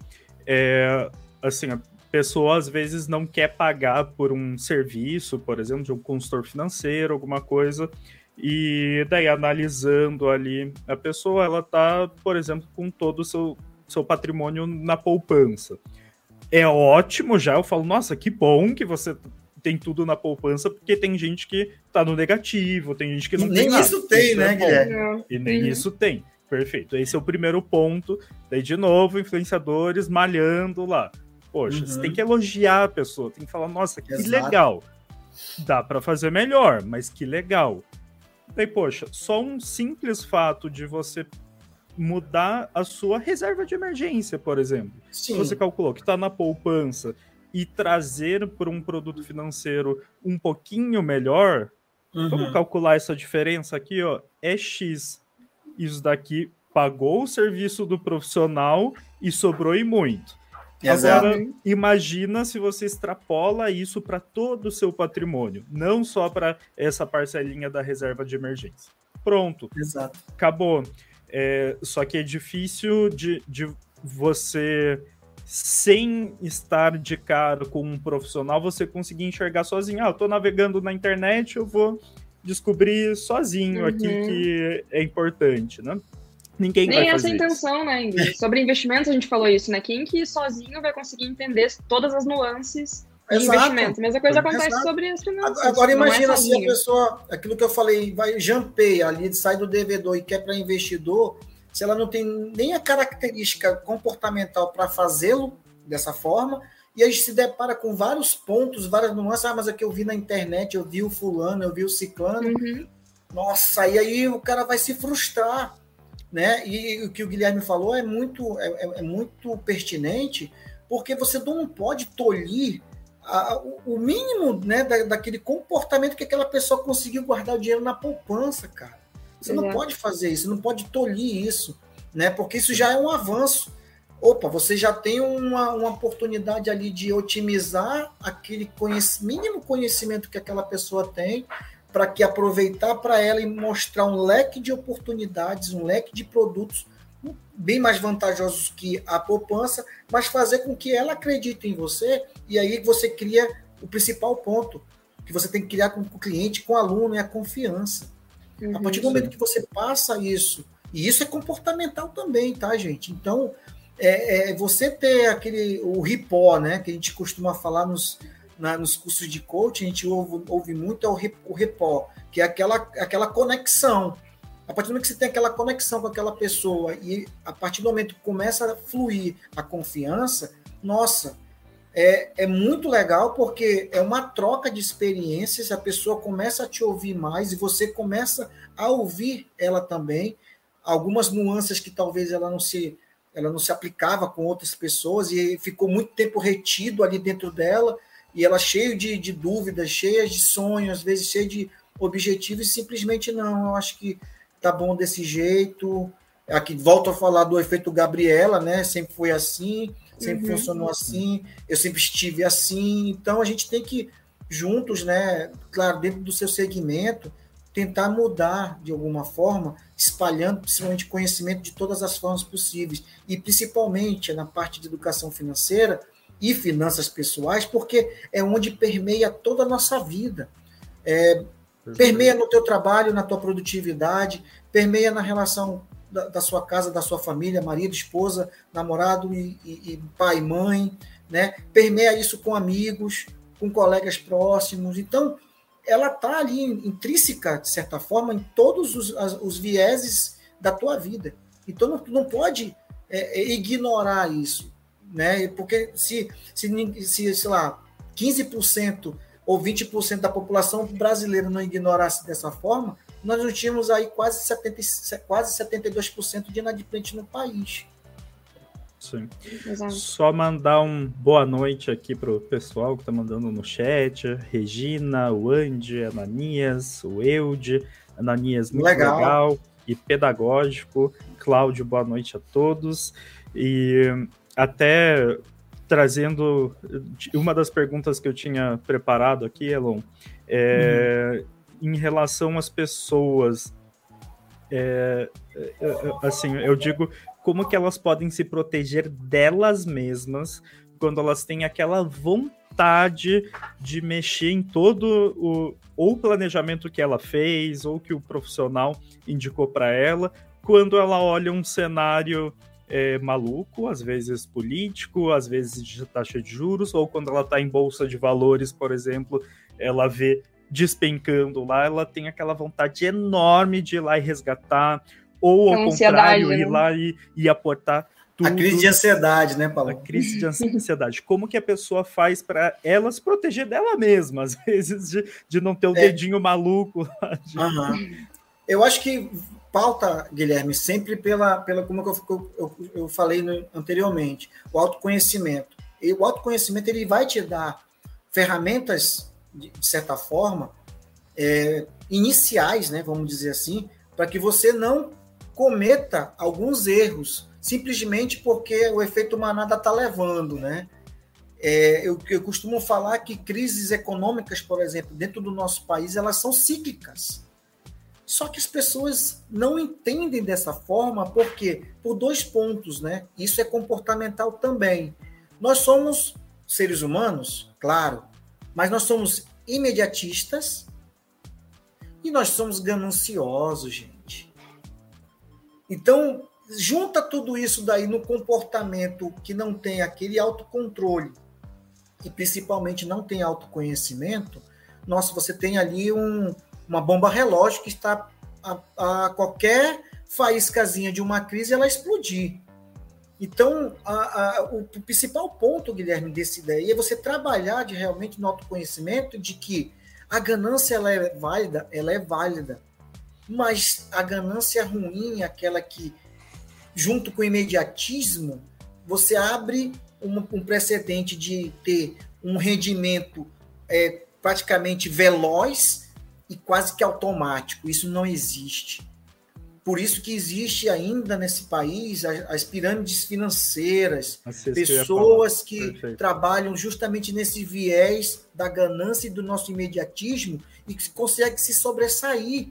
[SPEAKER 2] é, assim, a pessoa às vezes não quer pagar por um serviço, por exemplo, de um consultor financeiro, alguma coisa, e daí analisando ali, a pessoa ela tá, por exemplo, com todo o seu, seu patrimônio na poupança é ótimo já. Eu falo, nossa, que bom que você tem tudo na poupança, porque tem gente que tá no negativo, tem gente que não
[SPEAKER 3] e
[SPEAKER 2] tem. Nem
[SPEAKER 3] nada. isso tem, isso né, é Guilherme?
[SPEAKER 2] E nem uhum. isso tem. Perfeito. Esse é o primeiro ponto. Daí, de novo, influenciadores malhando lá. Poxa, uhum. você tem que elogiar a pessoa, tem que falar, nossa, que Exato. legal. Dá para fazer melhor, mas que legal. Daí, poxa, só um simples fato de você mudar a sua reserva de emergência, por exemplo. Sim. Você calculou que está na poupança e trazer para um produto financeiro um pouquinho melhor, uhum. vamos calcular essa diferença aqui, ó, é X. Isso daqui pagou o serviço do profissional e sobrou e muito. Exato. Agora, imagina se você extrapola isso para todo o seu patrimônio, não só para essa parcelinha da reserva de emergência. Pronto.
[SPEAKER 3] Exato.
[SPEAKER 2] Acabou. É, só que é difícil de, de você, sem estar de cara com um profissional, você conseguir enxergar sozinho. Ah, eu tô navegando na internet, eu vou descobrir sozinho uhum. aqui que é importante, né? Ninguém
[SPEAKER 1] Nem
[SPEAKER 2] vai fazer
[SPEAKER 1] essa intenção, né, Ingrid? Sobre investimentos a gente falou isso, né? Quem que sozinho vai conseguir entender todas as nuances Exato. investimento. Mesma coisa acontece Exato. sobre as finanças.
[SPEAKER 3] Agora é imagina é se a pessoa, aquilo que eu falei, vai jampeia ali, sai do devedor e quer para investidor, se ela não tem nem a característica comportamental para fazê-lo dessa forma, e a gente se depara com vários pontos, várias nuances, ah, mas aqui eu vi na internet, eu vi o fulano, eu vi o ciclano, uhum. nossa, e aí o cara vai se frustrar, né? E o que o Guilherme falou é muito, é, é, é muito pertinente, porque você não pode tolir a, o mínimo né, da, daquele comportamento que aquela pessoa conseguiu guardar o dinheiro na poupança, cara. Você Exato. não pode fazer isso, não pode tolir isso, né? Porque isso já é um avanço. Opa, você já tem uma, uma oportunidade ali de otimizar aquele conhec mínimo conhecimento que aquela pessoa tem para que aproveitar para ela e mostrar um leque de oportunidades, um leque de produtos bem mais vantajosos que a poupança, mas fazer com que ela acredite em você e aí você cria o principal ponto que você tem que criar com o cliente, com o aluno, é a confiança. Uhum, a partir do momento que você passa isso, e isso é comportamental também, tá, gente? Então, é, é você ter aquele o ripó, né, que a gente costuma falar nos, na, nos cursos de coaching, a gente ouve, ouve muito é o, ripó, que é aquela, aquela conexão A partir do momento que você tem aquela conexão com aquela pessoa e a partir do momento que começa a fluir a confiança, nossa, é, é muito legal porque é uma troca de experiências, a pessoa começa a te ouvir mais e você começa a ouvir ela também. Algumas nuances que talvez ela não se ela não se aplicava com outras pessoas e ficou muito tempo retido ali dentro dela e ela cheio de, de dúvidas, cheia de sonhos, às vezes cheia de objetivos, e simplesmente não, eu acho que tá bom desse jeito. Aqui volto a falar do efeito Gabriela, né? Sempre foi assim, sempre uhum. funcionou assim, eu sempre estive assim. Então a gente tem que juntos, né, claro, dentro do seu segmento, tentar mudar de alguma forma, espalhando principalmente conhecimento de todas as formas possíveis e principalmente na parte de educação financeira e finanças pessoais, porque é onde permeia toda a nossa vida. É, permeia no teu trabalho, na tua produtividade, permeia na relação da, da sua casa, da sua família, marido, esposa, namorado e, e, e pai, mãe, né? Permeia isso com amigos, com colegas próximos. Então, ela está ali intrínseca, de certa forma, em todos os, as, os vieses da tua vida. Então, não, não pode é, é ignorar isso, né? Porque se, se, se sei lá, 15% ou 20% da população brasileira não ignorasse dessa forma, nós não tínhamos aí quase, 70, quase 72% de inadimplente no país.
[SPEAKER 2] Sim. Exato. Só mandar um boa noite aqui para o pessoal que está mandando no chat. Regina, o Andy, Ananias, o Eude. Ananias, muito legal. legal e pedagógico. Cláudio, boa noite a todos. E até trazendo uma das perguntas que eu tinha preparado aqui, Elon, é, uhum. em relação às pessoas. É, é, é, assim, eu digo como que elas podem se proteger delas mesmas quando elas têm aquela vontade de mexer em todo o ou o planejamento que ela fez ou que o profissional indicou para ela, quando ela olha um cenário é, maluco, às vezes político, às vezes de taxa de juros, ou quando ela está em bolsa de valores, por exemplo, ela vê despencando lá, ela tem aquela vontade enorme de ir lá e resgatar, ou ao contrário, né? ir lá e, e aportar tudo.
[SPEAKER 3] A crise de ansiedade, né, Paulo? A
[SPEAKER 2] crise de ansiedade. Como que a pessoa faz para ela se proteger dela mesma, às vezes, de, de não ter o é. dedinho maluco lá. De...
[SPEAKER 3] Uhum. Eu acho que pauta, Guilherme, sempre pela, pela como eu, eu, eu falei no, anteriormente, o autoconhecimento. E o autoconhecimento ele vai te dar ferramentas, de, de certa forma, é, iniciais, né, vamos dizer assim, para que você não cometa alguns erros, simplesmente porque o efeito manada está levando, né? É, eu, eu costumo falar que crises econômicas, por exemplo, dentro do nosso país, elas são cíclicas. Só que as pessoas não entendem dessa forma, porque por dois pontos, né? Isso é comportamental também. Nós somos seres humanos, claro, mas nós somos imediatistas e nós somos gananciosos, gente. Então, junta tudo isso daí no comportamento que não tem aquele autocontrole e principalmente não tem autoconhecimento, nossa, você tem ali um, uma bomba relógio que está a, a qualquer faíscazinha de uma crise ela explodir. Então, a, a, o, principal ponto, Guilherme, desse daí é você trabalhar de realmente no autoconhecimento de que a ganância ela é válida, ela é válida, mas a ganância ruim aquela que, junto com o imediatismo, você abre um, um precedente de ter um rendimento é, praticamente veloz e quase que automático. Isso não existe. Por isso que existe ainda nesse país as, as pirâmides financeiras, pessoas que Perfeito. trabalham justamente nesse viés da ganância e do nosso imediatismo e que conseguem se sobressair.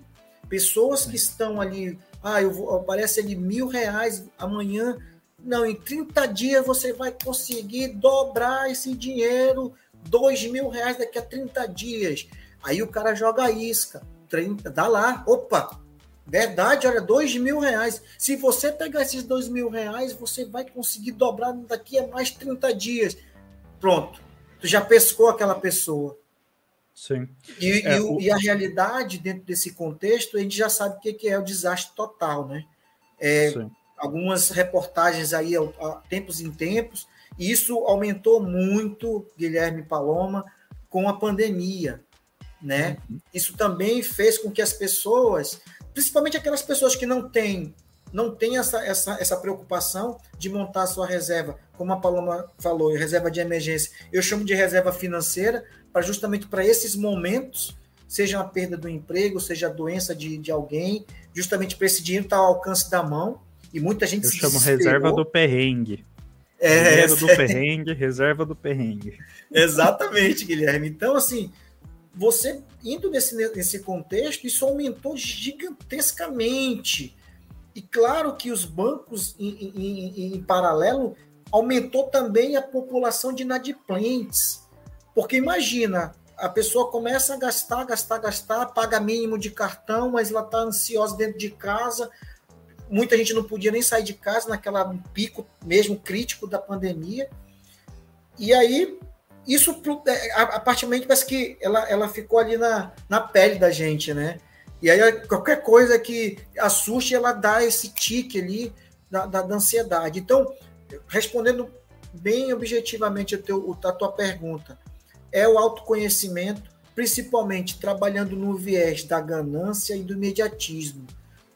[SPEAKER 3] Pessoas que estão ali, ah, eu vou, aparece ali mil reais amanhã. Não, em 30 dias você vai conseguir dobrar esse dinheiro, dois mil reais daqui a 30 dias. Aí o cara joga a isca, 30, dá lá, opa, verdade, olha, dois mil reais. Se você pegar esses dois mil reais, você vai conseguir dobrar daqui a mais 30 dias. Pronto, tu já pescou aquela pessoa.
[SPEAKER 2] Sim.
[SPEAKER 3] E, é, e, o... e, a realidade dentro desse contexto, a gente já sabe o que é o desastre total, né? É, algumas reportagens aí, há tempos em tempos, e isso aumentou muito, Guilherme Paloma, com a pandemia, né? Isso também fez com que as pessoas, principalmente aquelas pessoas que não têm não tem essa, essa, essa preocupação de montar a sua reserva, como a Paloma falou, reserva de emergência. Eu chamo de reserva financeira, para justamente para esses momentos, seja a perda do emprego, seja a doença de, de alguém, justamente para esse dinheiro estar tá ao alcance da mão. E muita gente
[SPEAKER 2] Eu chamo reserva do perrengue. É, Dinheiro do é... perrengue, reserva do perrengue.
[SPEAKER 3] Exatamente, Guilherme. Então, assim, você indo nesse, nesse contexto, isso aumentou gigantescamente e claro que os bancos, em, em, em paralelo, aumentou também a população de inadimplentes. Porque imagina, a pessoa começa a gastar, gastar, gastar, paga mínimo de cartão, mas ela está ansiosa dentro de casa. Muita gente não podia nem sair de casa naquela pico mesmo crítico da pandemia. E aí, isso, é, a, do momento, parece que ela, ela ficou ali na, na pele da gente, né? E aí, qualquer coisa que assuste, ela dá esse tique ali da, da, da ansiedade. Então, respondendo bem objetivamente a, teu, a tua pergunta, é o autoconhecimento, principalmente trabalhando no viés da ganância e do imediatismo.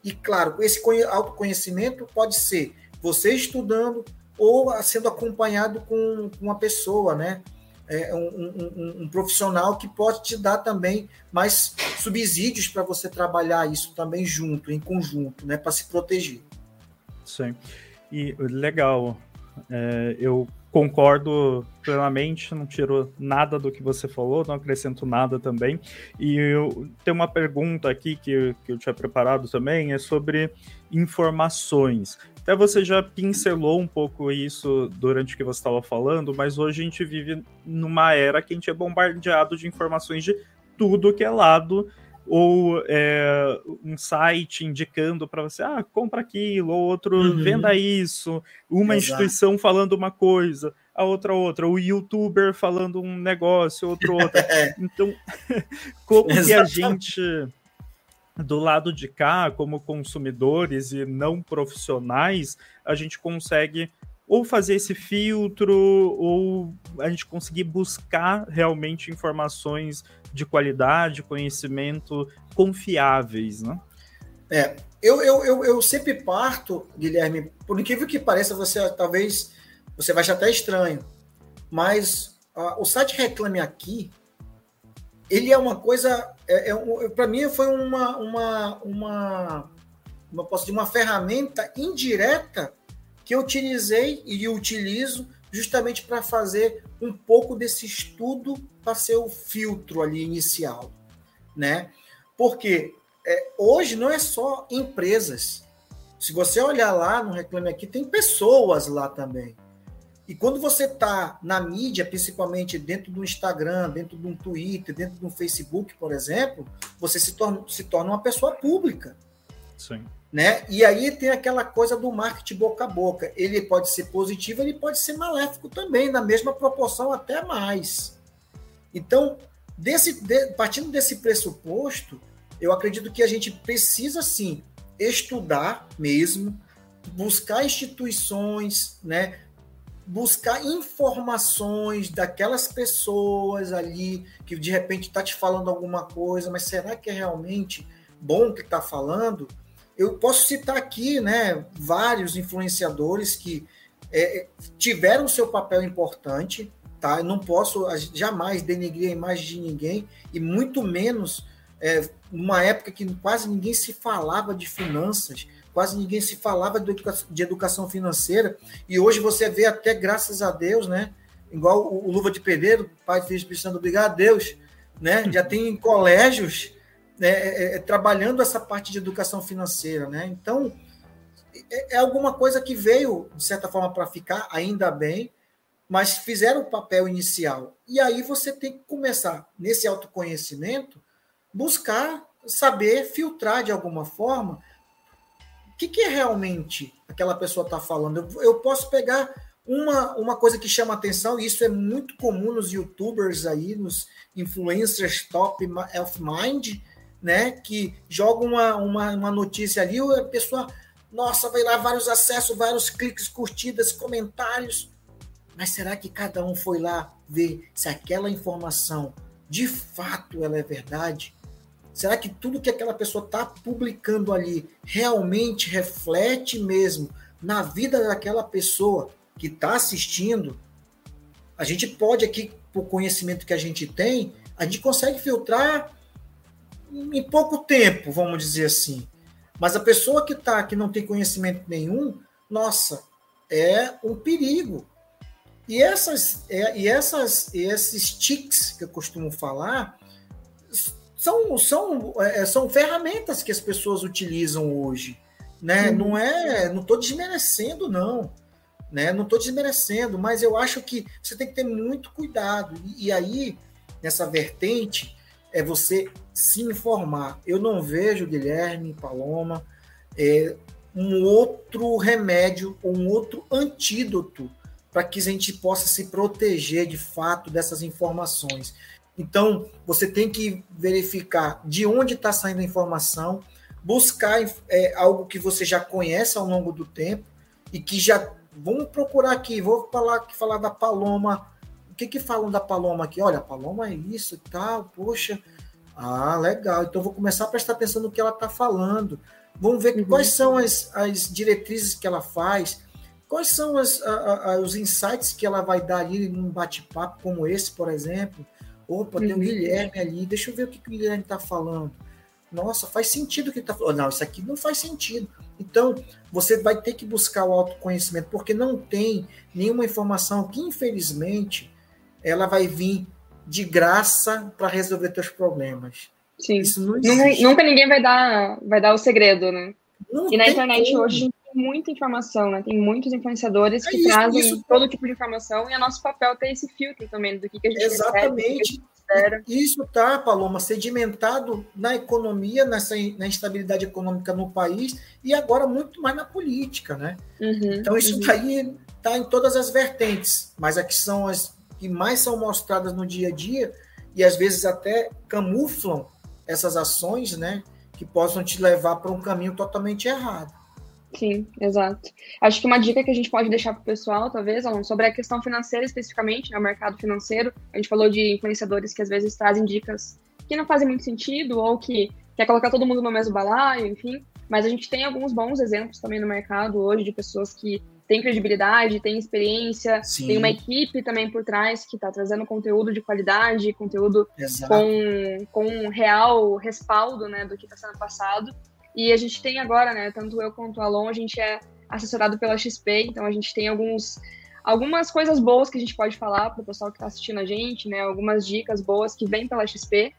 [SPEAKER 3] E, claro, esse autoconhecimento pode ser você estudando ou sendo acompanhado com uma pessoa, né? É, um, um, um, profissional que pode te dar também mais subsídios para você trabalhar isso também junto, em conjunto, né, para se proteger.
[SPEAKER 2] Sim. E legal, é, eu concordo plenamente, não tiro nada do que você falou, não acrescento nada também. E eu tenho uma pergunta aqui que, que eu tinha preparado também, é sobre informações. Até você já pincelou um pouco isso durante o que você estava falando, mas hoje a gente vive numa era que a gente é bombardeado de informações de tudo que é lado, ou é, um site indicando para você, ah, compra aquilo, ou outro, uhum. venda isso, uma Exato. instituição falando uma coisa, a outra outra, o youtuber falando um negócio, outro outra. então, como que a gente do lado de cá, como consumidores e não profissionais, a gente consegue ou fazer esse filtro, ou a gente conseguir buscar realmente informações de qualidade, conhecimento confiáveis, né?
[SPEAKER 3] É, eu, eu, eu, eu sempre parto, Guilherme, por incrível que pareça, você talvez você vai achar até estranho, mas uh, o site Reclame Aqui, ele é uma coisa, é, é para mim foi uma, uma, uma, uma, posso dizer, uma ferramenta indireta que eu utilizei e utilizo justamente para fazer um pouco desse estudo para ser o filtro ali inicial, né? Porque é, hoje não é só empresas. Se você olhar lá no Reclame Aqui, tem pessoas lá também. E quando você está na mídia, principalmente dentro do Instagram, dentro de um Twitter, dentro de um Facebook, por exemplo, você se torna, se torna uma pessoa pública.
[SPEAKER 2] Sim.
[SPEAKER 3] Né? E aí tem aquela coisa do marketing boca a boca. Ele pode ser positivo, ele pode ser maléfico também, na mesma proporção, até mais. Então, desse, de, partindo desse pressuposto, eu acredito que a gente precisa sim estudar mesmo, buscar instituições, né? Buscar informações daquelas pessoas ali que de repente está te falando alguma coisa, mas será que é realmente bom que está falando? Eu posso citar aqui, né, vários influenciadores que é, tiveram seu papel importante, tá? Eu não posso jamais denegrir a imagem de ninguém e muito menos é, numa época que quase ninguém se falava de finanças quase ninguém se falava de educação financeira, e hoje você vê até, graças a Deus, né? Igual o, Luva de Pedreiro, pai de precisando obrigado a Deus, né? Já tem colégios né, é, é, trabalhando essa parte de educação financeira, né? Então, é, é alguma coisa que veio, de certa forma, para ficar, ainda bem, mas fizeram o papel inicial. E aí você tem que começar, nesse autoconhecimento, buscar saber filtrar de alguma forma que, que é realmente aquela pessoa está falando? Eu, eu, posso pegar Uma, uma coisa que chama atenção, e isso é muito comum nos youtubers aí, nos influencers top of mind, né? Que jogam uma, uma, uma notícia ali, a pessoa, nossa, vai lá vários acessos, vários cliques, curtidas, comentários. Mas será que cada um foi lá ver se aquela informação de fato ela é verdade? Será que tudo que aquela pessoa está publicando ali realmente reflete mesmo na vida daquela pessoa que está assistindo? A gente pode aqui, por conhecimento que a gente tem, a gente consegue filtrar em pouco tempo, vamos dizer assim. Mas a pessoa que está, que não tem conhecimento nenhum, nossa, é um perigo. E essas, é, e essas, esses tics que eu costumo falar, são, são, é, são ferramentas que as pessoas utilizam hoje. Né? Uhum. Não é. Não estou desmerecendo, não. Né? Não estou desmerecendo, mas eu acho que você tem que ter muito cuidado. E, e aí, nessa vertente, é você se informar. Eu não vejo, Guilherme, Paloma, é, um outro remédio, um outro antídoto para que a gente possa se proteger de fato dessas informações. Então, você tem que verificar de onde está saindo a informação, buscar é, algo que você já conhece ao longo do tempo e que já. Vamos procurar aqui, vou falar, falar da Paloma. O que, que falam da Paloma aqui? Olha, a Paloma é isso e tal, poxa. Ah, legal. Então, vou começar a prestar atenção no que ela está falando. Vamos ver uhum. quais são as, as diretrizes que ela faz, quais são as, a, a, os insights que ela vai dar ali num bate-papo como esse, por exemplo. Opa, tem o uhum. Guilherme ali, deixa eu ver o que, que o Guilherme está falando. Nossa, faz sentido o que ele está falando. Não, isso aqui não faz sentido. Então, você vai ter que buscar o autoconhecimento, porque não tem nenhuma informação que, infelizmente, ela vai vir de graça para resolver teus problemas.
[SPEAKER 1] Sim. Isso não existe. Nunca, ninguém vai dar, vai dar o segredo, né? Não e na internet como. hoje muita informação, né? Tem muitos influenciadores é que isso, trazem isso. todo tipo de informação e é nosso papel ter esse filtro também do que, que a gente
[SPEAKER 3] Exatamente. Recebe, isso tá, Paloma, sedimentado na economia, nessa na instabilidade econômica no país e agora muito mais na política, né? Uhum, então isso uhum. daí tá em todas as vertentes, mas aqui são as que mais são mostradas no dia a dia e às vezes até camuflam essas ações, né? Que possam te levar para um caminho totalmente errado.
[SPEAKER 1] Sim, exato. Acho que uma dica que a gente pode deixar para o pessoal, talvez, Alan, sobre a questão financeira especificamente, né, o mercado financeiro. A gente falou de influenciadores que às vezes trazem dicas que não fazem muito sentido ou que quer colocar todo mundo no mesmo balaio, enfim. Mas a gente tem alguns bons exemplos também no mercado hoje de pessoas que têm credibilidade, têm experiência, Sim. tem uma equipe também por trás que está trazendo conteúdo de qualidade, conteúdo com, com um real respaldo né, do que está sendo passado. E a gente tem agora, né, tanto eu quanto o Alon, a gente é assessorado pela XP, então a gente tem alguns algumas coisas boas que a gente pode falar para o pessoal que está assistindo a gente, né, algumas dicas boas que vêm pela XP.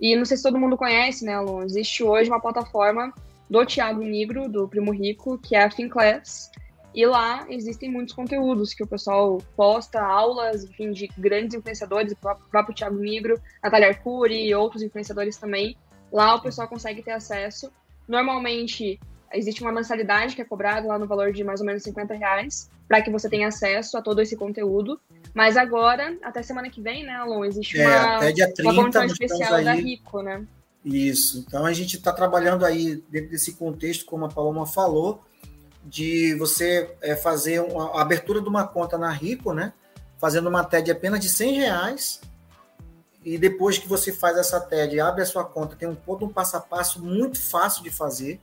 [SPEAKER 1] E não sei se todo mundo conhece, né, Alon, existe hoje uma plataforma do Thiago Negro, do Primo Rico, que é a FinClass, e lá existem muitos conteúdos que o pessoal posta, aulas, enfim, de grandes influenciadores, o próprio Thiago Negro, Natália Arcuri e outros influenciadores também. Lá o pessoal consegue ter acesso Normalmente, existe uma mensalidade que é cobrada lá no valor de mais ou menos 50 reais para que você tenha acesso a todo esse conteúdo. Mas agora, até semana que vem, né, Alon, existe é, uma,
[SPEAKER 3] até dia 30, uma condição
[SPEAKER 1] especial aí... da Rico, né?
[SPEAKER 3] Isso. Então a gente está trabalhando aí dentro desse contexto, como a Paloma falou, de você é, fazer uma, a abertura de uma conta na Rico, né? Fazendo uma TED apenas de 100 reais e depois que você faz essa TED, abre a sua conta, tem um todo um passo a passo muito fácil de fazer.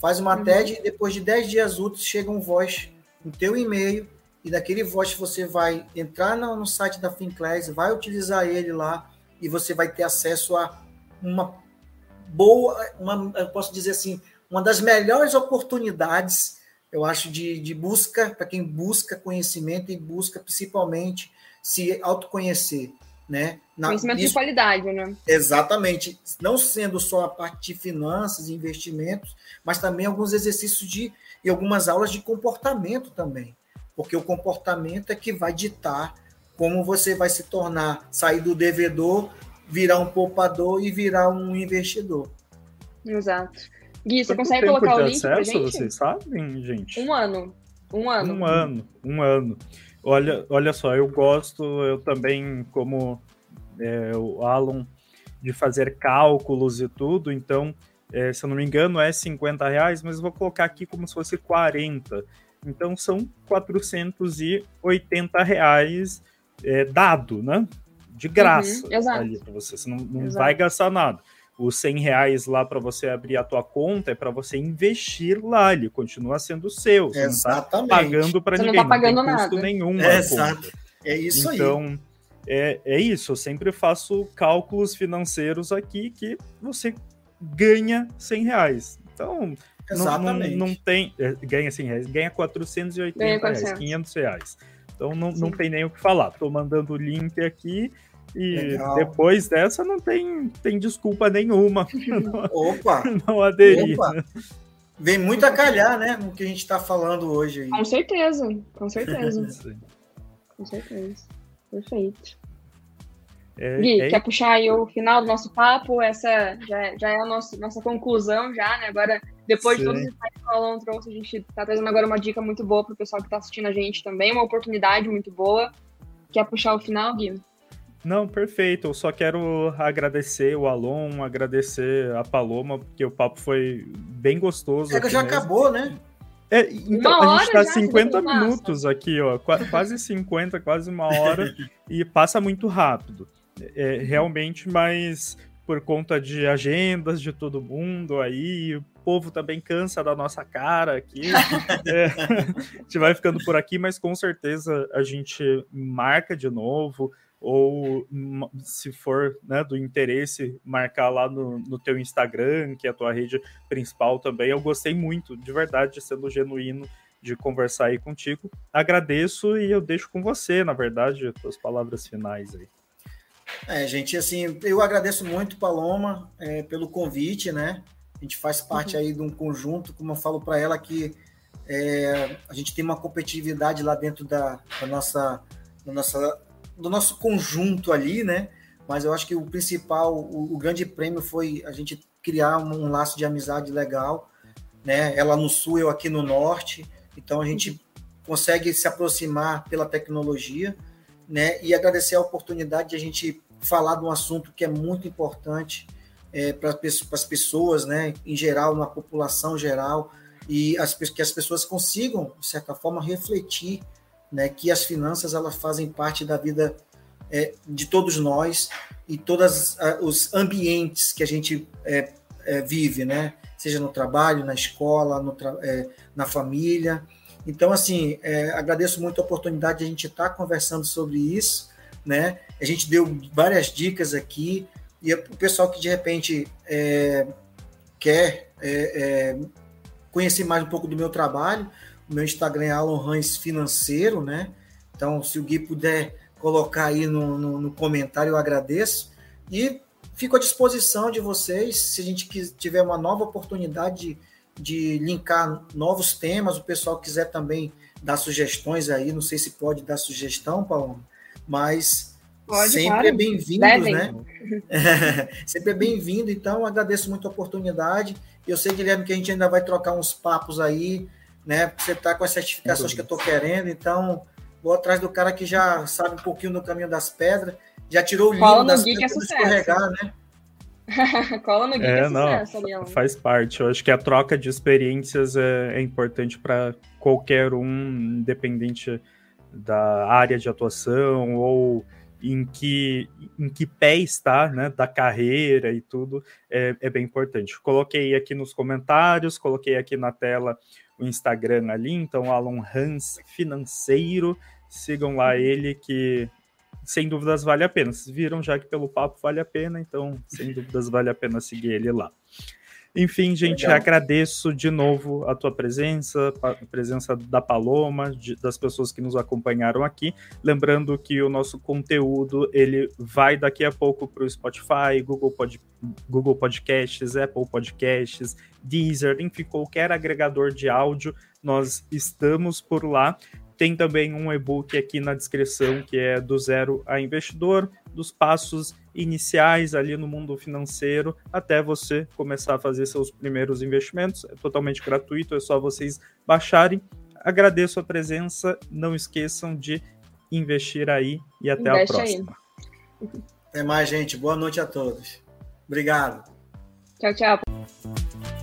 [SPEAKER 3] Faz uma uhum. TED e depois de 10 dias úteis chega um voice no teu e-mail e daquele voice você vai entrar no, no site da FinClass, vai utilizar ele lá e você vai ter acesso a uma boa, uma, eu posso dizer assim, uma das melhores oportunidades, eu acho, de, de busca, para quem busca conhecimento e busca principalmente se autoconhecer né?
[SPEAKER 1] Na, Conhecimento isso, de qualidade, né?
[SPEAKER 3] Exatamente. Não sendo só a parte de finanças e investimentos, mas também alguns exercícios de e algumas aulas de comportamento também. Porque o comportamento é que vai ditar como você vai se tornar, sair do devedor, virar um poupador e virar um investidor.
[SPEAKER 1] Exato. Gui, você consegue colocar o link acesso, pra gente?
[SPEAKER 2] Vocês sabem, gente?
[SPEAKER 1] Um ano. Um ano.
[SPEAKER 2] Um ano. Um ano. Olha, olha só, eu gosto, eu também, como é, o Alan, de fazer cálculos e tudo, então, é, se eu não me engano, é 50 reais, mas vou colocar aqui como se fosse 40. Então são 480 reais é, dado, né? De graça
[SPEAKER 1] uhum,
[SPEAKER 2] ali para você. Você não, não vai gastar nada. Os 100 reais lá para você abrir a tua conta é para você investir lá, ele continua sendo seu. Você
[SPEAKER 3] Exatamente. não
[SPEAKER 2] está pagando para ninguém, não, tá pagando não tem custo nada. nenhum.
[SPEAKER 3] É, exato. É isso
[SPEAKER 2] então, aí. Então, é, é isso. Eu sempre faço cálculos financeiros aqui que você ganha 100 reais. Então, Exatamente. Não, não, não tem. É, ganha 100 reais, ganha 480 ganha reais, 500 reais. Então não, não tem nem o que falar. Estou mandando o link aqui e Legal. depois dessa não tem, tem desculpa nenhuma.
[SPEAKER 3] Opa!
[SPEAKER 2] Não aderir. Opa.
[SPEAKER 3] Vem muito a calhar, né? No que a gente está falando hoje. Aí.
[SPEAKER 1] Com certeza, com certeza. com certeza. Perfeito. É, Gui, é... quer puxar aí o final do nosso papo? Essa já, já é a nossa, nossa conclusão, já, né? Agora, depois Sim. de todos os insights que o Alan trouxe, a gente está trazendo agora uma dica muito boa para o pessoal que está assistindo a gente também, uma oportunidade muito boa. Quer puxar o final, Gui?
[SPEAKER 2] Não, perfeito. Eu só quero agradecer o Alon, agradecer a Paloma, porque o papo foi bem gostoso.
[SPEAKER 3] É que já mesmo. acabou, né?
[SPEAKER 2] É, então, uma a gente tá 50 minutos aqui, ó. Quase 50, quase uma hora. e passa muito rápido é, realmente, mas por conta de agendas de todo mundo aí, o povo também cansa da nossa cara aqui. é, a gente vai ficando por aqui, mas com certeza a gente marca de novo, ou se for né, do interesse, marcar lá no, no teu Instagram, que é a tua rede principal também. Eu gostei muito, de verdade, sendo genuíno, de conversar aí contigo. Agradeço e eu deixo com você, na verdade, as tuas palavras finais aí.
[SPEAKER 3] É, gente, assim, eu agradeço muito, Paloma, é, pelo convite, né? A gente faz parte uhum. aí de um conjunto, como eu falo para ela, que é, a gente tem uma competitividade lá dentro da, da nossa, da nossa, do nosso conjunto ali, né? Mas eu acho que o principal, o, o grande prêmio foi a gente criar um, um, laço de amizade legal, né? Ela no sul, eu aqui no norte, então a gente consegue se aproximar pela tecnologia né? E agradecer a oportunidade de a gente falar de um assunto que é muito importante é, para as pessoas, né? Em geral, na população geral, e as, que as pessoas consigam, de certa forma, refletir, né? Que as finanças elas fazem parte da vida é, de todos nós e todos os ambientes que a gente é, é, vive, né? Seja no trabalho, na escola, tra é, na família. Então, assim, é, agradeço muito a oportunidade de a gente estar tá conversando sobre isso, né? A gente deu várias dicas aqui, e o pessoal que de repente é, quer conhecer mais um pouco do meu trabalho, meu Instagram é Alan Hans Financeiro, né? Então, se o Gui puder colocar aí no, no, no comentário, eu agradeço. E fico à disposição de vocês, se a gente tiver uma nova oportunidade de de linkar novos temas, o pessoal quiser também dar sugestões aí, não sei se pode dar sugestão, Paulo, mas pode, sempre claro. é bem-vindo, né? sempre é bem-vindo, então agradeço muito a oportunidade. Eu sei, Guilherme, que a gente ainda vai trocar uns papos aí, né? Você está com as certificações que eu estou querendo, então vou atrás do cara que já sabe um pouquinho do caminho das pedras, já tirou o livro das pedras
[SPEAKER 1] é escorregar, né? Cola no Geek é, não,
[SPEAKER 2] sucesso, faz parte. Eu acho que a troca de experiências é, é importante para qualquer um, independente da área de atuação ou em que, em que pé está, né, da carreira e tudo, é, é bem importante. Coloquei aqui nos comentários, coloquei aqui na tela o Instagram ali, então Alan Hans Financeiro, sigam lá ele que sem dúvidas vale a pena. Vocês viram já que pelo papo vale a pena, então sem dúvidas vale a pena seguir ele lá. Enfim, gente, Legal. agradeço de novo a tua presença, a presença da Paloma, de, das pessoas que nos acompanharam aqui. Lembrando que o nosso conteúdo ele vai daqui a pouco para o Spotify, Google, Pod, Google Podcasts, Apple Podcasts, Deezer, enfim, qualquer agregador de áudio, nós estamos por lá. Tem também um e-book aqui na descrição que é do zero a investidor, dos passos iniciais ali no mundo financeiro até você começar a fazer seus primeiros investimentos. É totalmente gratuito, é só vocês baixarem. Agradeço a presença, não esqueçam de investir aí e até Investe a próxima.
[SPEAKER 3] Aí. Até mais, gente. Boa noite a todos. Obrigado.
[SPEAKER 1] Tchau, tchau.